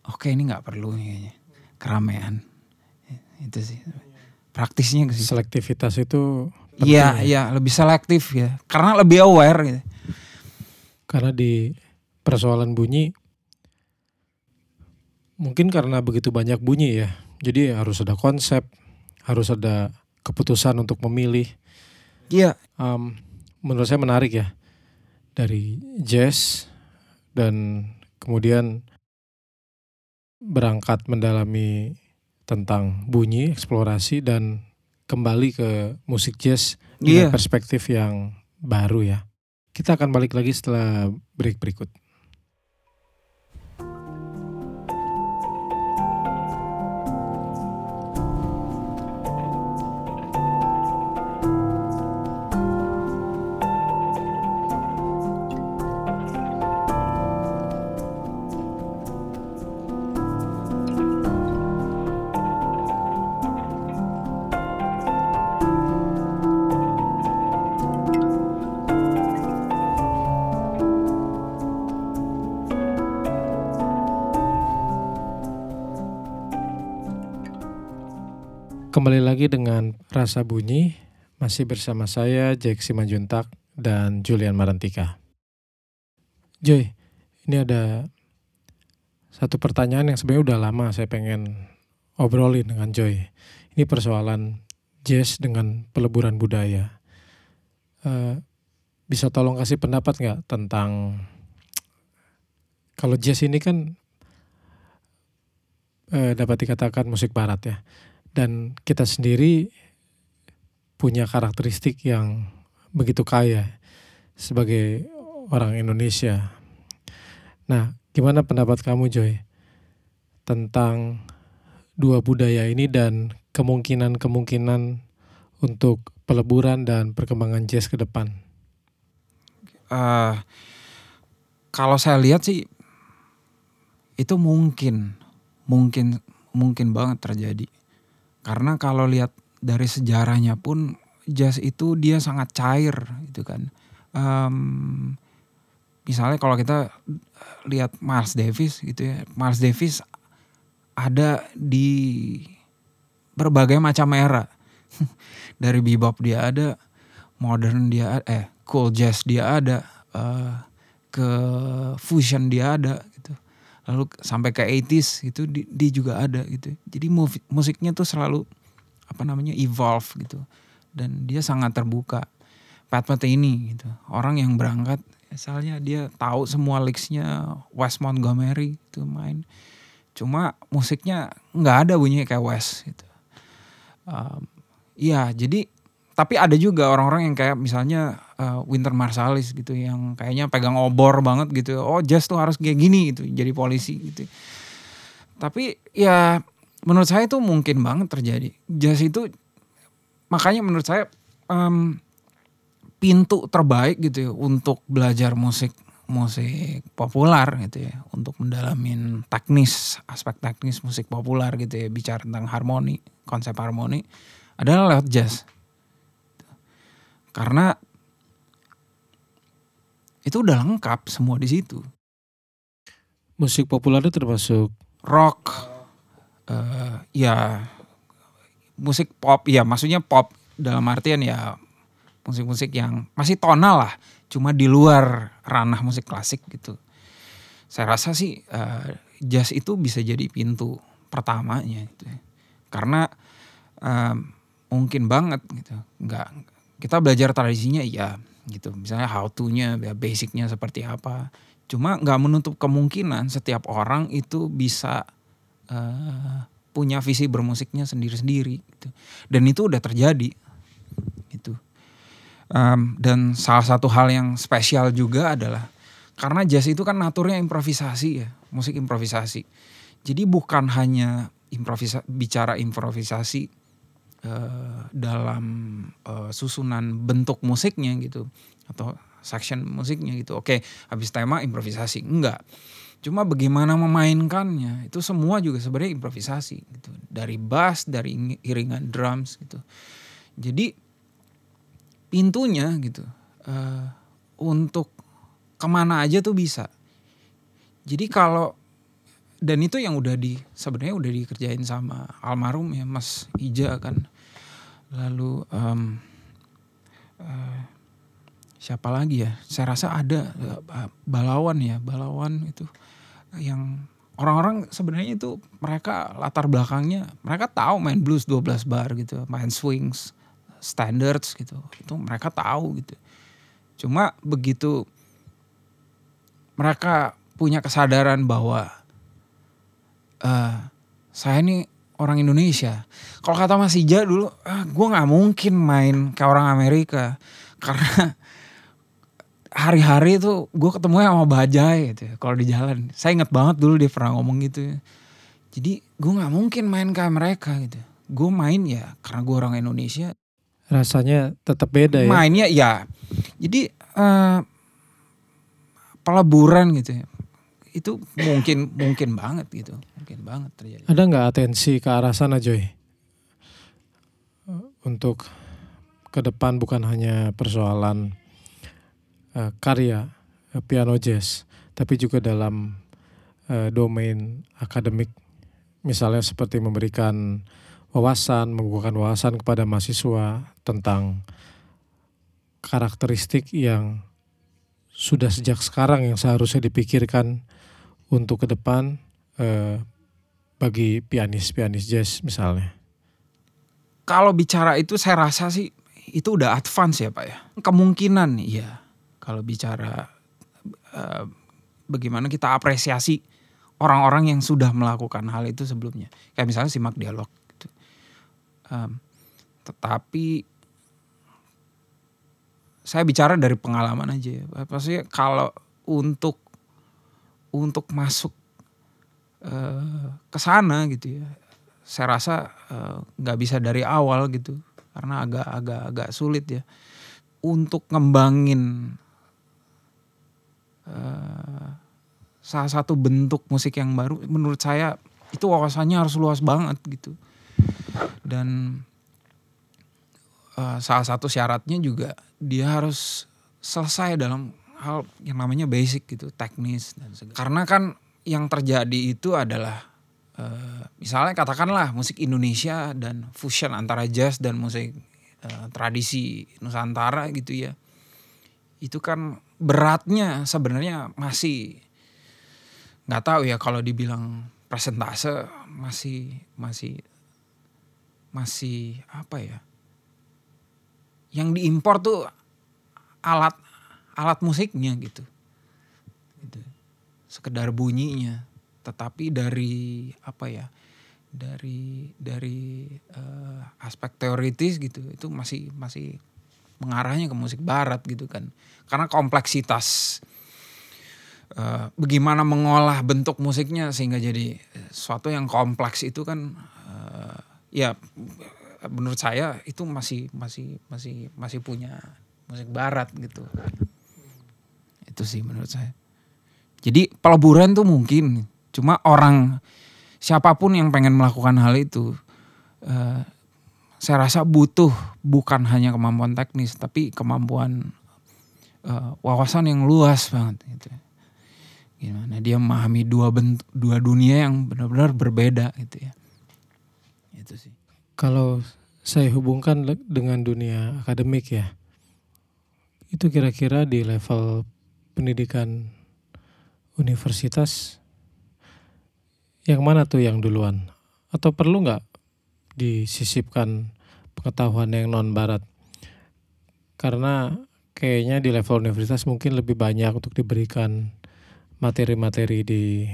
oke okay, ini nggak perlu nih kayaknya. Keramaian. Itu sih. Praktisnya sih. selektivitas itu iya ya? iya lebih selektif ya. Karena lebih aware gitu. Karena di persoalan bunyi mungkin karena begitu banyak bunyi ya. Jadi harus ada konsep harus ada keputusan untuk memilih iya um, menurut saya menarik ya dari jazz dan kemudian berangkat mendalami tentang bunyi, eksplorasi dan kembali ke musik jazz dengan yeah. perspektif yang baru ya. Kita akan balik lagi setelah break berikut. Rasa Bunyi, masih bersama saya Jack Simanjuntak dan Julian Marantika. Joy, ini ada satu pertanyaan yang sebenarnya udah lama saya pengen obrolin dengan Joy. Ini persoalan jazz dengan peleburan budaya. Uh, bisa tolong kasih pendapat nggak tentang kalau jazz ini kan uh, dapat dikatakan musik barat ya dan kita sendiri punya karakteristik yang begitu kaya sebagai orang Indonesia. Nah, gimana pendapat kamu Joy tentang dua budaya ini dan kemungkinan-kemungkinan untuk peleburan dan perkembangan jazz ke depan? Uh, kalau saya lihat sih itu mungkin, mungkin, mungkin banget terjadi karena kalau lihat dari sejarahnya pun jazz itu dia sangat cair gitu kan. Um, misalnya kalau kita lihat Miles Davis gitu ya, Miles Davis ada di berbagai macam era. dari bebop dia ada, modern dia ada, eh cool jazz dia ada, uh, ke fusion dia ada gitu lalu sampai ke 80s itu di, di juga ada gitu jadi musiknya tuh selalu apa namanya evolve gitu. Dan dia sangat terbuka. Pat ini gitu. Orang yang berangkat misalnya dia tahu semua licksnya West Montgomery itu main. Cuma musiknya nggak ada bunyinya kayak West gitu. Um, jadi tapi ada juga orang-orang yang kayak misalnya uh, Winter Marsalis gitu yang kayaknya pegang obor banget gitu. Oh jazz tuh harus kayak gini gitu jadi polisi gitu. Tapi ya menurut saya itu mungkin banget terjadi. Jazz itu makanya menurut saya um, pintu terbaik gitu ya untuk belajar musik musik populer gitu ya. Untuk mendalamin teknis aspek teknis musik populer gitu ya. Bicara tentang harmoni konsep harmoni adalah lewat jazz. Karena itu udah lengkap semua di situ. Musik populer itu termasuk rock, uh, ya musik pop, ya maksudnya pop dalam artian ya musik-musik yang masih tonal lah, cuma di luar ranah musik klasik gitu. Saya rasa sih uh, jazz itu bisa jadi pintu pertamanya gitu, karena uh, mungkin banget gitu, nggak kita belajar tradisinya iya gitu. Misalnya how to-nya ya basicnya seperti apa. Cuma nggak menutup kemungkinan setiap orang itu bisa uh, punya visi bermusiknya sendiri-sendiri gitu. dan itu udah terjadi gitu um, dan salah satu hal yang spesial juga adalah karena jazz itu kan naturnya improvisasi ya musik improvisasi jadi bukan hanya improvisa bicara improvisasi uh, dalam uh, susunan bentuk musiknya gitu atau section musiknya gitu. Oke, habis tema improvisasi. Enggak. Cuma bagaimana memainkannya itu semua juga sebenarnya improvisasi gitu. Dari bass, dari iringan drums gitu. Jadi pintunya gitu uh, untuk ke mana aja tuh bisa. Jadi kalau dan itu yang udah di sebenarnya udah dikerjain sama almarhum ya Mas Ija kan lalu um, uh, siapa lagi ya saya rasa ada uh, balawan ya balawan itu yang orang-orang sebenarnya itu mereka latar belakangnya mereka tahu main blues 12 bar gitu main swings standards gitu. Itu mereka tahu gitu. Cuma begitu mereka punya kesadaran bahwa uh, saya ini orang Indonesia. Kalau kata Mas Ija dulu, ah, gue nggak mungkin main kayak orang Amerika. Karena hari-hari itu gue ketemu sama Bajai gitu ya, kalau di jalan. Saya inget banget dulu dia pernah ngomong gitu ya. Jadi gue nggak mungkin main kayak mereka gitu. Gue main ya karena gue orang Indonesia. Rasanya tetap beda ya. Mainnya ya. Jadi eh, peleburan gitu ya. Itu mungkin mungkin banget gitu. Mungkin banget terjadi. Ada nggak atensi ke arah sana Joy? Untuk ke depan bukan hanya persoalan uh, karya uh, piano jazz, tapi juga dalam uh, domain akademik, misalnya seperti memberikan wawasan, membukakan wawasan kepada mahasiswa tentang karakteristik yang sudah sejak sekarang yang seharusnya dipikirkan untuk ke depan uh, bagi pianis-pianis jazz misalnya. Kalau bicara itu saya rasa sih itu udah advance ya Pak ya. Kemungkinan ya kalau bicara uh, bagaimana kita apresiasi orang-orang yang sudah melakukan hal itu sebelumnya. Kayak misalnya simak dialog. Gitu. Um, tetapi saya bicara dari pengalaman aja ya. Pasti kalau untuk untuk masuk uh, ke sana gitu ya saya rasa eh, nggak uh, bisa dari awal gitu karena agak agak agak sulit ya untuk ngembangin uh, salah satu bentuk musik yang baru menurut saya itu wawasannya harus luas banget gitu. Dan uh, salah satu syaratnya juga dia harus selesai dalam hal yang namanya basic gitu teknis dan segala. Karena kan yang terjadi itu adalah uh, misalnya katakanlah musik Indonesia dan fusion antara jazz dan musik uh, tradisi Nusantara gitu ya. Itu kan beratnya sebenarnya masih nggak tahu ya kalau dibilang presentase masih masih masih apa ya? Yang diimpor tuh alat alat musiknya gitu. Gitu. Sekedar bunyinya. Tetapi dari apa ya? Dari dari uh, aspek teoritis gitu itu masih masih mengarahnya ke musik barat gitu kan. Karena kompleksitas uh, bagaimana mengolah bentuk musiknya sehingga jadi suatu yang kompleks itu kan uh, ya menurut saya itu masih masih masih masih punya musik barat gitu. Itu sih menurut saya. Jadi peleburan tuh mungkin Cuma orang siapa pun yang pengen melakukan hal itu, uh, saya rasa butuh bukan hanya kemampuan teknis, tapi kemampuan uh, wawasan yang luas banget. Gitu. Gimana dia memahami dua bentuk, dua dunia yang benar-benar berbeda gitu ya. Itu sih. Kalau saya hubungkan dengan dunia akademik ya, itu kira-kira di level pendidikan universitas yang mana tuh yang duluan? Atau perlu nggak disisipkan pengetahuan yang non barat? Karena kayaknya di level universitas mungkin lebih banyak untuk diberikan materi-materi di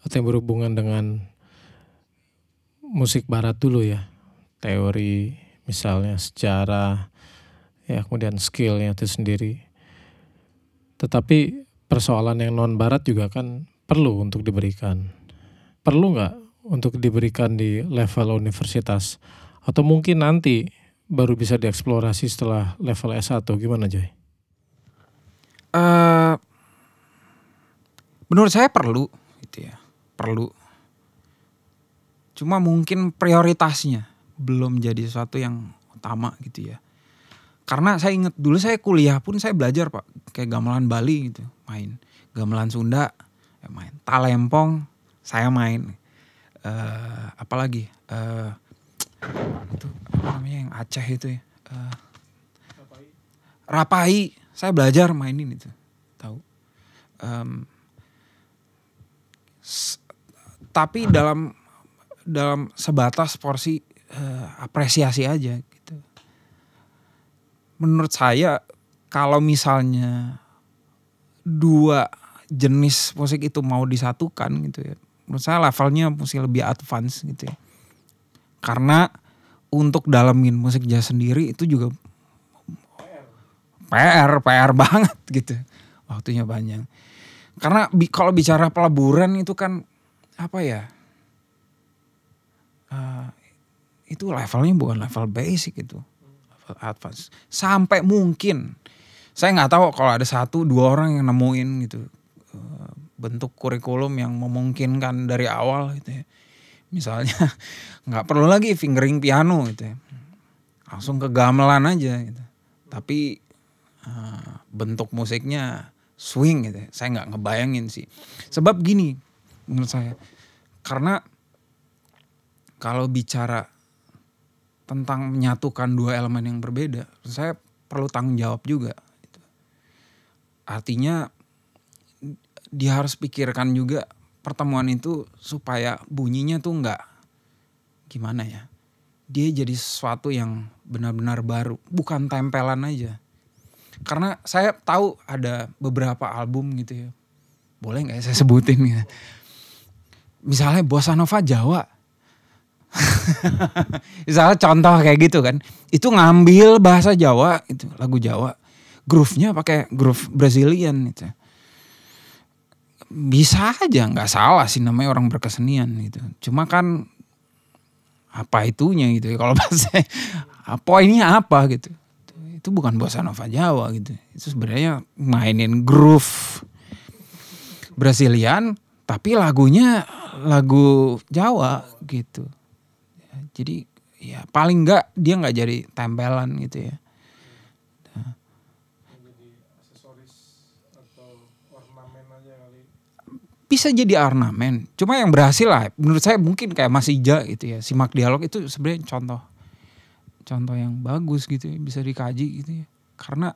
atau yang berhubungan dengan musik barat dulu ya. Teori misalnya sejarah ya kemudian skillnya itu sendiri. Tetapi persoalan yang non barat juga kan perlu untuk diberikan perlu nggak untuk diberikan di level universitas atau mungkin nanti baru bisa dieksplorasi setelah level S1 gimana Joy? Uh, menurut saya perlu gitu ya. Perlu. Cuma mungkin prioritasnya belum jadi sesuatu yang utama gitu ya. Karena saya ingat dulu saya kuliah pun saya belajar pak. Kayak gamelan Bali gitu. Main gamelan Sunda ya main talempong saya main. Uh, apa lagi uh, itu namanya yang Aceh itu ya. Uh, Rapai. Saya belajar mainin itu tahu. Um, tapi dalam dalam sebatas porsi uh, apresiasi aja gitu. Menurut saya kalau misalnya dua jenis musik itu mau disatukan gitu ya menurut saya levelnya mesti lebih advance gitu ya. Karena untuk dalamin musik jazz sendiri itu juga PR, PR banget gitu. Waktunya panjang. Karena bi kalau bicara peleburan itu kan apa ya? Uh, itu levelnya bukan level basic itu, level advance. Sampai mungkin saya nggak tahu kalau ada satu dua orang yang nemuin gitu uh, bentuk kurikulum yang memungkinkan dari awal gitu ya. Misalnya nggak perlu lagi fingering piano gitu ya, langsung ke gamelan aja gitu. Tapi uh, bentuk musiknya swing gitu. Ya. Saya nggak ngebayangin sih. Sebab gini menurut saya, karena kalau bicara tentang menyatukan dua elemen yang berbeda, saya perlu tanggung jawab juga. Gitu. Artinya dia harus pikirkan juga pertemuan itu supaya bunyinya tuh nggak gimana ya, dia jadi sesuatu yang benar-benar baru, bukan tempelan aja. Karena saya tahu ada beberapa album gitu ya, boleh nggak ya saya sebutin ya? Misalnya Bossa Nova Jawa, Misalnya contoh kayak gitu kan, itu ngambil bahasa Jawa, itu lagu Jawa, groove-nya pakai groove Brazilian gitu. Bisa aja, nggak salah sih namanya orang berkesenian gitu. Cuma kan apa itunya gitu ya kalau bahasa apa ini apa gitu. Itu bukan bossa nova Jawa gitu. Itu sebenarnya mainin groove Brazilian tapi lagunya lagu Jawa gitu jadi ya paling enggak dia nggak jadi tempelan gitu ya. Bisa jadi ornamen. Cuma yang berhasil lah menurut saya mungkin kayak Mas Ija gitu ya. Simak dialog itu sebenarnya contoh contoh yang bagus gitu ya, bisa dikaji gitu ya. Karena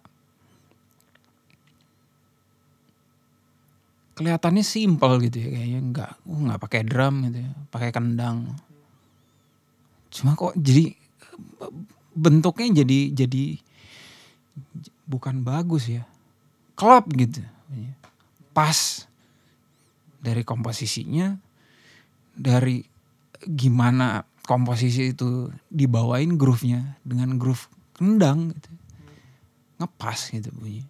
kelihatannya simpel gitu ya kayaknya nggak uh, nggak pakai drum gitu ya pakai kendang cuma kok jadi bentuknya jadi jadi bukan bagus ya klop gitu pas dari komposisinya dari gimana komposisi itu dibawain groove-nya dengan groove kendang gitu. Ngepas gitu bunyi.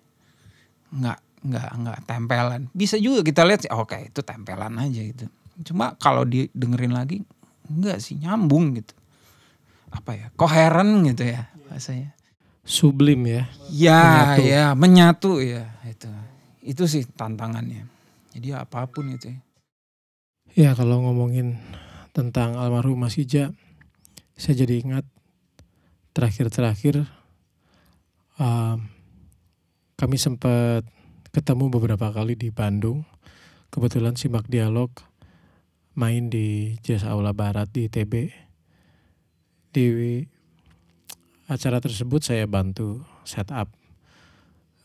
Nggak nggak nggak tempelan. Bisa juga kita lihat sih oke okay, itu tempelan aja gitu. Cuma kalau didengerin lagi enggak sih nyambung gitu. Apa ya koheren gitu ya bahasanya. Sublim ya ya menyatu. ya menyatu ya itu. Itu sih tantangannya jadi apa pun itu ya, ya kalau ngomongin tentang almarhum Mas Ija saya jadi ingat terakhir-terakhir um, kami sempat ketemu beberapa kali di Bandung. Kebetulan simak dialog main di Jazz Aula Barat di TB di acara tersebut saya bantu setup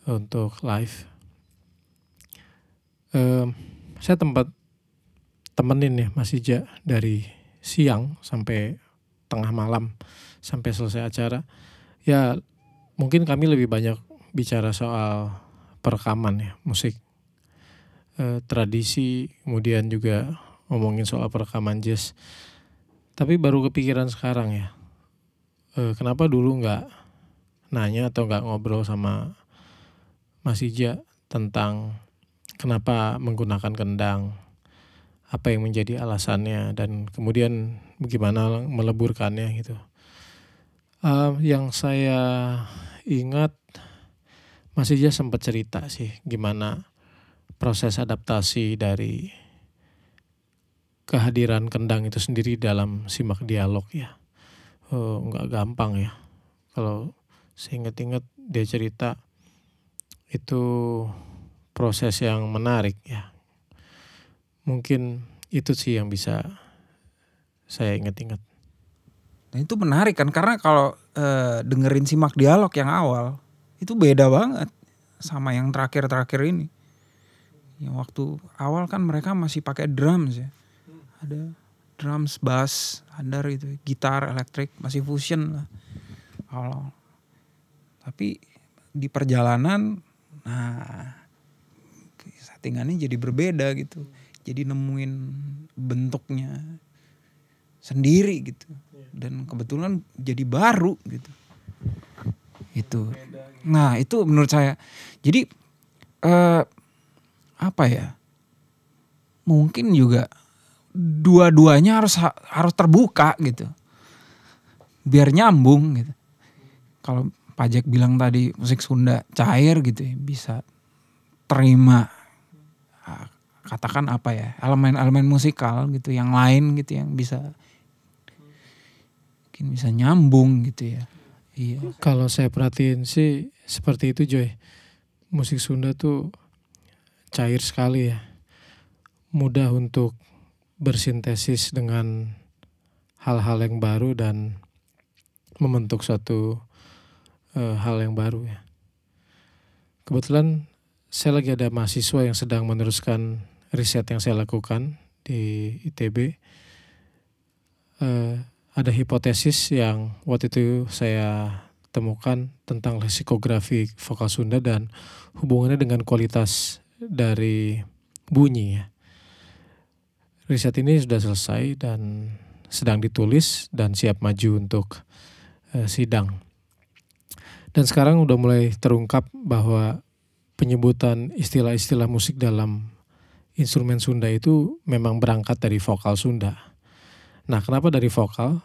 untuk live. Saya tempat temenin ya Mas Ija dari siang sampai tengah malam sampai selesai acara. Ya mungkin kami lebih banyak bicara soal perekaman ya musik e, tradisi kemudian juga ngomongin soal perekaman jazz. Tapi baru kepikiran sekarang ya e, kenapa dulu nggak nanya atau nggak ngobrol sama Mas Ija tentang kenapa menggunakan kendang, apa yang menjadi alasannya dan kemudian bagaimana meleburkannya gitu. Uh, yang saya ingat Mas Ija sempat cerita sih gimana proses adaptasi dari kehadiran kendang itu sendiri dalam simak dialog ya uh, gampang ya. Kalau saya ingat-ingat dia cerita itu proses yang menarik ya. Mungkin itu sih yang bisa saya ingat-ingat. Nah itu menarik kan karena kalau e, dengerin simak dialog yang awal itu beda banget sama yang terakhir-terakhir ini. Yang waktu awal kan mereka masih pakai drums ya. Ada drums, bass, andar itu, gitar, elektrik, masih fusion lah. Awal. Tapi di perjalanan, nah settingannya jadi berbeda gitu. Jadi nemuin bentuknya sendiri gitu. Dan kebetulan jadi baru gitu. Itu. Nah, itu menurut saya. Jadi eh apa ya? Mungkin juga dua-duanya harus harus terbuka gitu. Biar nyambung gitu. Kalau Pajak bilang tadi musik Sunda cair gitu ya, bisa terima katakan apa ya elemen-elemen musikal gitu yang lain gitu yang bisa mungkin bisa nyambung gitu ya iya Kalau saya perhatiin sih seperti itu Joy. Musik Sunda tuh cair sekali ya. Mudah untuk bersintesis dengan hal-hal yang baru dan membentuk suatu eh, hal yang baru ya. Kebetulan saya lagi ada mahasiswa yang sedang meneruskan riset yang saya lakukan di ITB. Eh, ada hipotesis yang waktu itu saya temukan tentang leksikografi vokal Sunda dan hubungannya dengan kualitas dari bunyi ya. Riset ini sudah selesai dan sedang ditulis dan siap maju untuk eh, sidang. Dan sekarang udah mulai terungkap bahwa penyebutan istilah-istilah musik dalam instrumen Sunda itu memang berangkat dari vokal Sunda. Nah, kenapa dari vokal?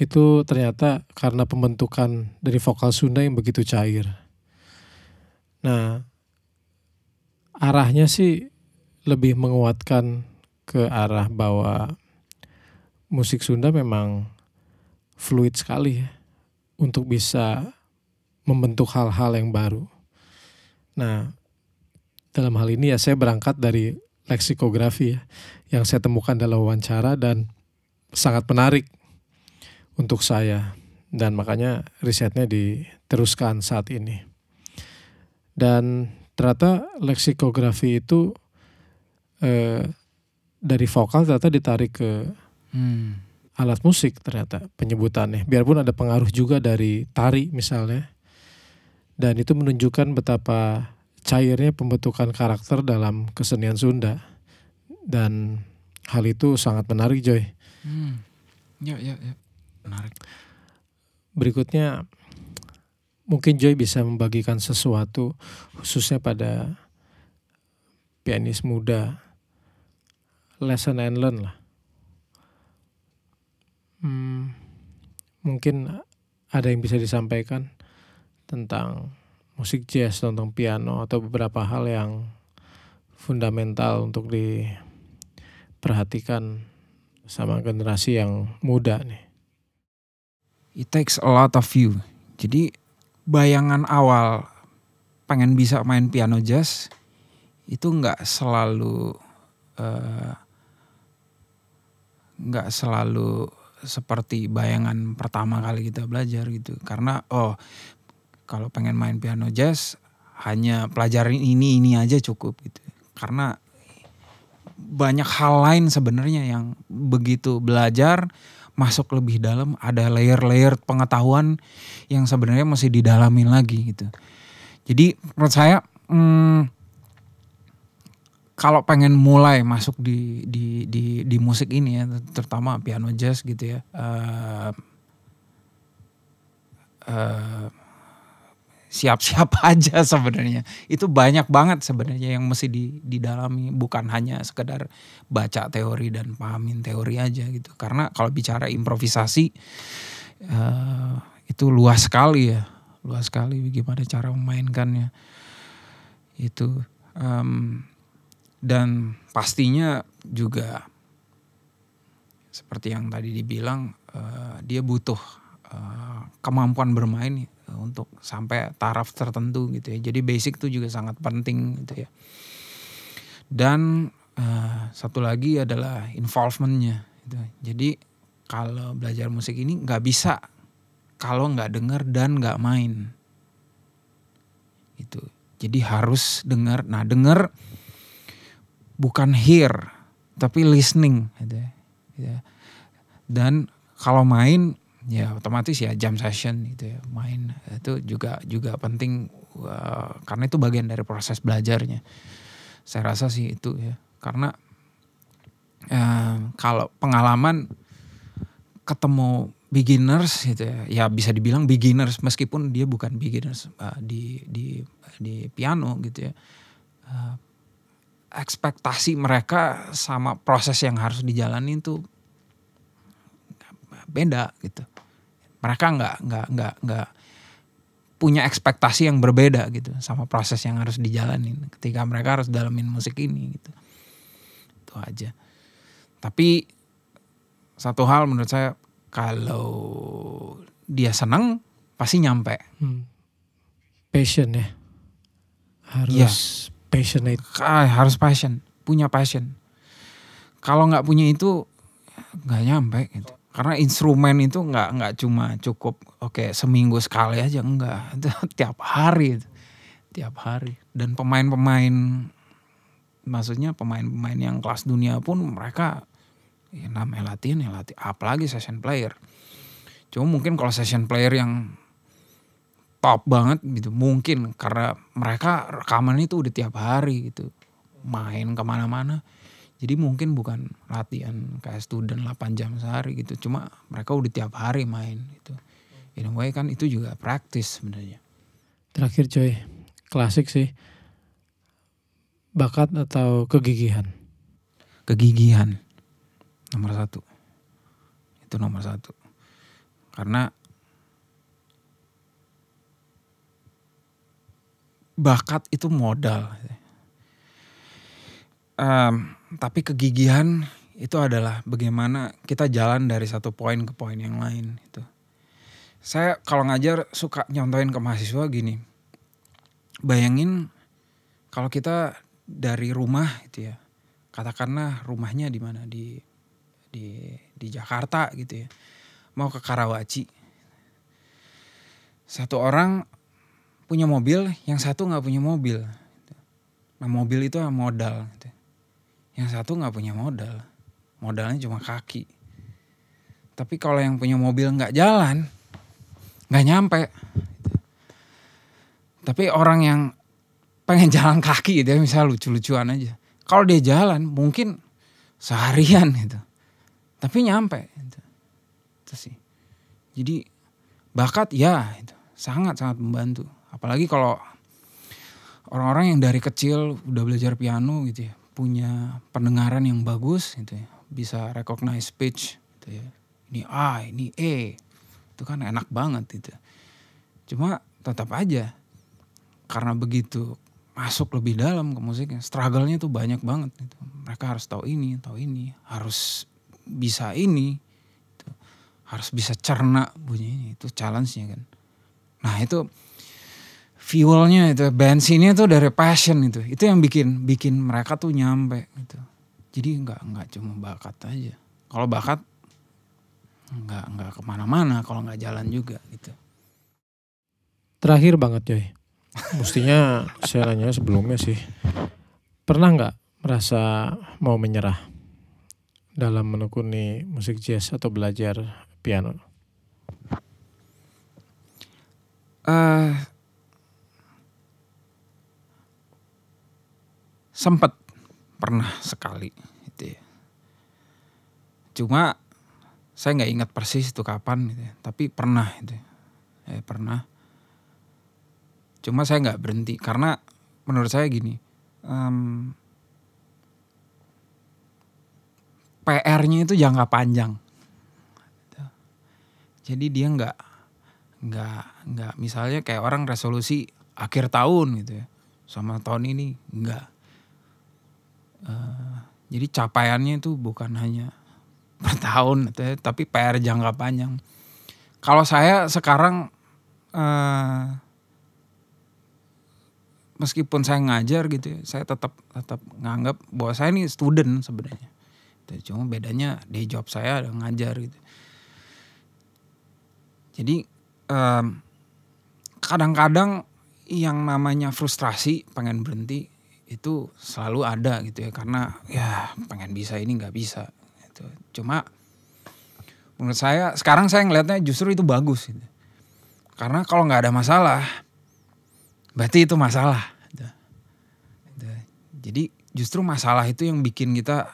Itu ternyata karena pembentukan dari vokal Sunda yang begitu cair. Nah, arahnya sih lebih menguatkan ke arah bahwa musik Sunda memang fluid sekali untuk bisa membentuk hal-hal yang baru. Nah, dalam hal ini ya saya berangkat dari leksikografi ya, yang saya temukan dalam wawancara dan sangat menarik untuk saya dan makanya risetnya diteruskan saat ini. Dan ternyata leksikografi itu eh, dari vokal ternyata ditarik ke hmm. alat musik ternyata penyebutannya. Biarpun ada pengaruh juga dari tari misalnya. Dan itu menunjukkan betapa cairnya pembentukan karakter dalam kesenian Sunda. Dan hal itu sangat menarik Joy. Hmm. Ya, ya, ya. Menarik. Berikutnya mungkin Joy bisa membagikan sesuatu khususnya pada pianis muda. Lesson and learn lah. Hmm, mungkin ada yang bisa disampaikan tentang musik jazz, tentang piano atau beberapa hal yang fundamental untuk diperhatikan sama generasi yang muda nih. It takes a lot of you. Jadi bayangan awal pengen bisa main piano jazz itu nggak selalu eh, nggak selalu seperti bayangan pertama kali kita belajar gitu. Karena oh kalau pengen main piano jazz hanya pelajarin ini ini aja cukup gitu. Karena banyak hal lain sebenarnya yang begitu belajar masuk lebih dalam ada layer-layer pengetahuan yang sebenarnya masih didalamin lagi gitu. Jadi menurut saya hmm, kalau pengen mulai masuk di di di di musik ini ya terutama piano jazz gitu ya. Uh, siap-siap aja sebenarnya. Itu banyak banget sebenarnya yang mesti di, didalami, bukan hanya sekedar baca teori dan pahamin teori aja gitu. Karena kalau bicara improvisasi uh, itu luas sekali ya, luas sekali bagaimana cara memainkannya. Itu um, dan pastinya juga seperti yang tadi dibilang uh, dia butuh uh, kemampuan bermain untuk sampai taraf tertentu gitu ya. Jadi basic itu juga sangat penting gitu ya. Dan uh, satu lagi adalah involvementnya. Gitu. Jadi kalau belajar musik ini nggak bisa kalau nggak dengar dan nggak main. Itu. Jadi harus dengar. Nah dengar bukan hear tapi listening gitu ya. ya. Dan kalau main ya otomatis ya jam session gitu ya main. Itu juga juga penting uh, karena itu bagian dari proses belajarnya. Saya rasa sih itu ya karena uh, kalau pengalaman ketemu beginners gitu ya ya bisa dibilang beginners meskipun dia bukan beginners uh, di di di piano gitu ya uh, ekspektasi mereka sama proses yang harus dijalani itu beda gitu mereka nggak nggak nggak nggak punya ekspektasi yang berbeda gitu sama proses yang harus dijalanin ketika mereka harus dalamin musik ini gitu itu aja tapi satu hal menurut saya kalau dia senang pasti nyampe Hmm. Passion ya. Harus Iya. passionate. Harus passion punya passion kalau nggak punya itu nggak nyampe gitu karena instrumen itu nggak nggak cuma cukup oke seminggu sekali aja enggak. Itu tiap hari tiap hari. Dan pemain-pemain maksudnya pemain-pemain yang kelas dunia pun mereka ya namanya latihan ya latih apalagi session player. Cuma mungkin kalau session player yang top banget gitu mungkin. Karena mereka rekaman itu udah tiap hari gitu. Main ke mana-mana jadi mungkin bukan latihan kayak student 8 jam sehari gitu. Cuma mereka udah tiap hari main gitu. In a way kan itu juga praktis sebenarnya. Terakhir coy, klasik sih. Bakat atau kegigihan? kegigihan. Nomor satu. Itu nomor satu. Karena bakat itu modal. Em, tapi kegigihan itu adalah bagaimana kita jalan dari satu poin ke poin yang lain itu saya kalau ngajar suka nyontoin ke mahasiswa gini. Bayangin kalau kita dari rumah itu ya. Katakanlah rumahnya di mana? Di di di Jakarta gitu ya. Mau ke Karawaci. Satu orang punya mobil yang satu nggak punya mobil. Nah mobil itu modal gitu. Yang satu nggak punya modal. Modalnya cuma kaki. Tapi kalau yang punya mobil nggak jalan nggak nyampe. Tapi orang yang pengen jalan kaki gitu ya misalnya lucu-lucuan aja. Kalau dia jalan mungkin seharian gitu. Tapi nyampe gitu. itu sih. Jadi bakat ya itu sangat sangat membantu. Apalagi kalau orang-orang yang dari kecil udah belajar piano gitu ya punya pendengaran yang bagus gitu ya. Bisa recognize pitch gitu ya. Ini A ini E. Itu kan enak banget gitu. Cuma tetap aja karena begitu masuk lebih dalam ke musiknya struggle-nya tuh banyak banget gitu. mereka harus tahu ini tahu ini. Harus bisa ini gitu. harus bisa cerna bunyinya. Itu challenge-nya kan. Nah itu fuelnya itu bensinnya tuh dari passion itu itu yang bikin bikin mereka tuh nyampe gitu jadi nggak nggak cuma bakat aja kalau bakat nggak nggak ke mana-mana kalau nggak jalan juga gitu Terakhir banget coy. Mestinya saya nanya sebelumnya sih. Pernah nggak merasa mau menyerah dalam menekuni musik jazz atau belajar piano? eh sempet pernah sekali gitu ya. Cuma saya nggak ingat persis itu kapan gitu ya. Tapi pernah itu. ya. Eh, pernah. Cuma saya nggak berhenti karena menurut saya gini. em, PR-nya itu jangka panjang. Gitu. Jadi dia nggak nggak nggak misalnya kayak orang resolusi akhir tahun gitu ya sama tahun ini nggak Eh, jadi capaiannya itu bukan hanya per tahun tapi PR jangka panjang. Kalau saya sekarang eh, meskipun saya ngajar gitu ya saya tetap tetap nganggap bahwa saya ini student sebenarnya. Cuma bedanya day job saya ada ngajar gitu. Jadi em, kadang-kadang yang namanya frustrasi pengen berhenti itu selalu ada gitu ya karena ya pengen bisa ini nggak bisa gitu. cuma menurut saya sekarang saya ngelihatnya justru itu bagus gitu. karena kalau nggak ada masalah berarti itu masalah gitu. Gitu. jadi justru masalah itu yang bikin kita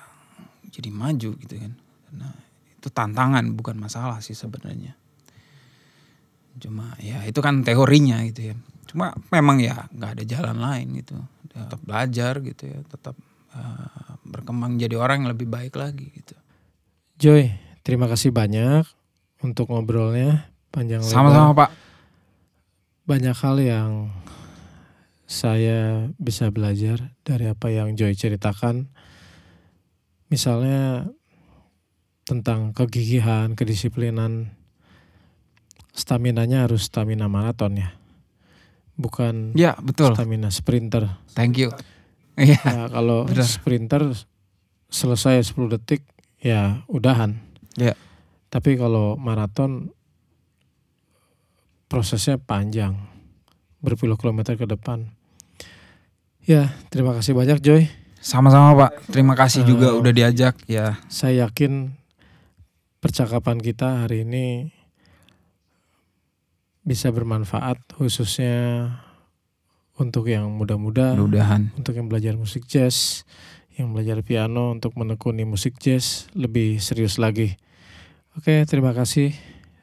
jadi maju gitu kan nah itu tantangan bukan masalah sih sebenarnya cuma ya itu kan teorinya gitu ya cuma memang ya nggak ada jalan lain gitu. Tetap belajar gitu ya tetap uh, berkembang jadi orang yang lebih baik lagi gitu. Joy terima kasih banyak untuk ngobrolnya panjang lebar. Sama-sama pak. Banyak hal yang saya bisa belajar dari apa yang Joy ceritakan. Misalnya tentang kegigihan, kedisiplinan, staminanya harus stamina maraton ya, bukan ya betul stamina sprinter. thank you Iya, Ya, kalau Benar. sprinter selesai 10 detik ya udahan. Ya. Tapi kalau maraton prosesnya panjang. Berpuluh kilometer ke depan. Ya, terima kasih banyak Joy. sama-sama pak terima kasih juga Eh, udah diajak ya Saya yakin percakapan kita hari ini bisa bermanfaat khususnya untuk yang muda-muda mudah-mudahan untuk yang belajar musik jazz, yang belajar piano untuk menekuni musik jazz lebih serius lagi. Oke, terima kasih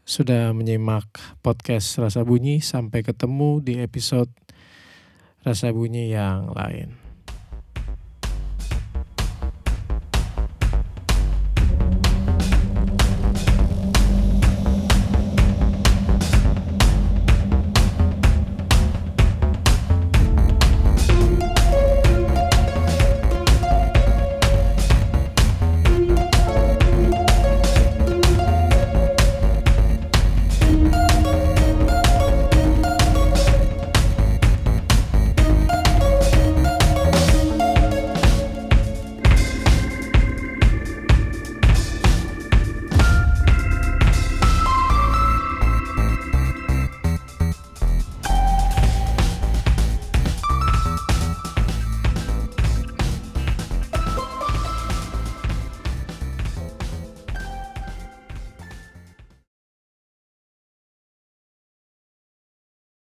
sudah menyimak podcast Rasa Bunyi. Sampai ketemu di episode Rasa Bunyi yang lain.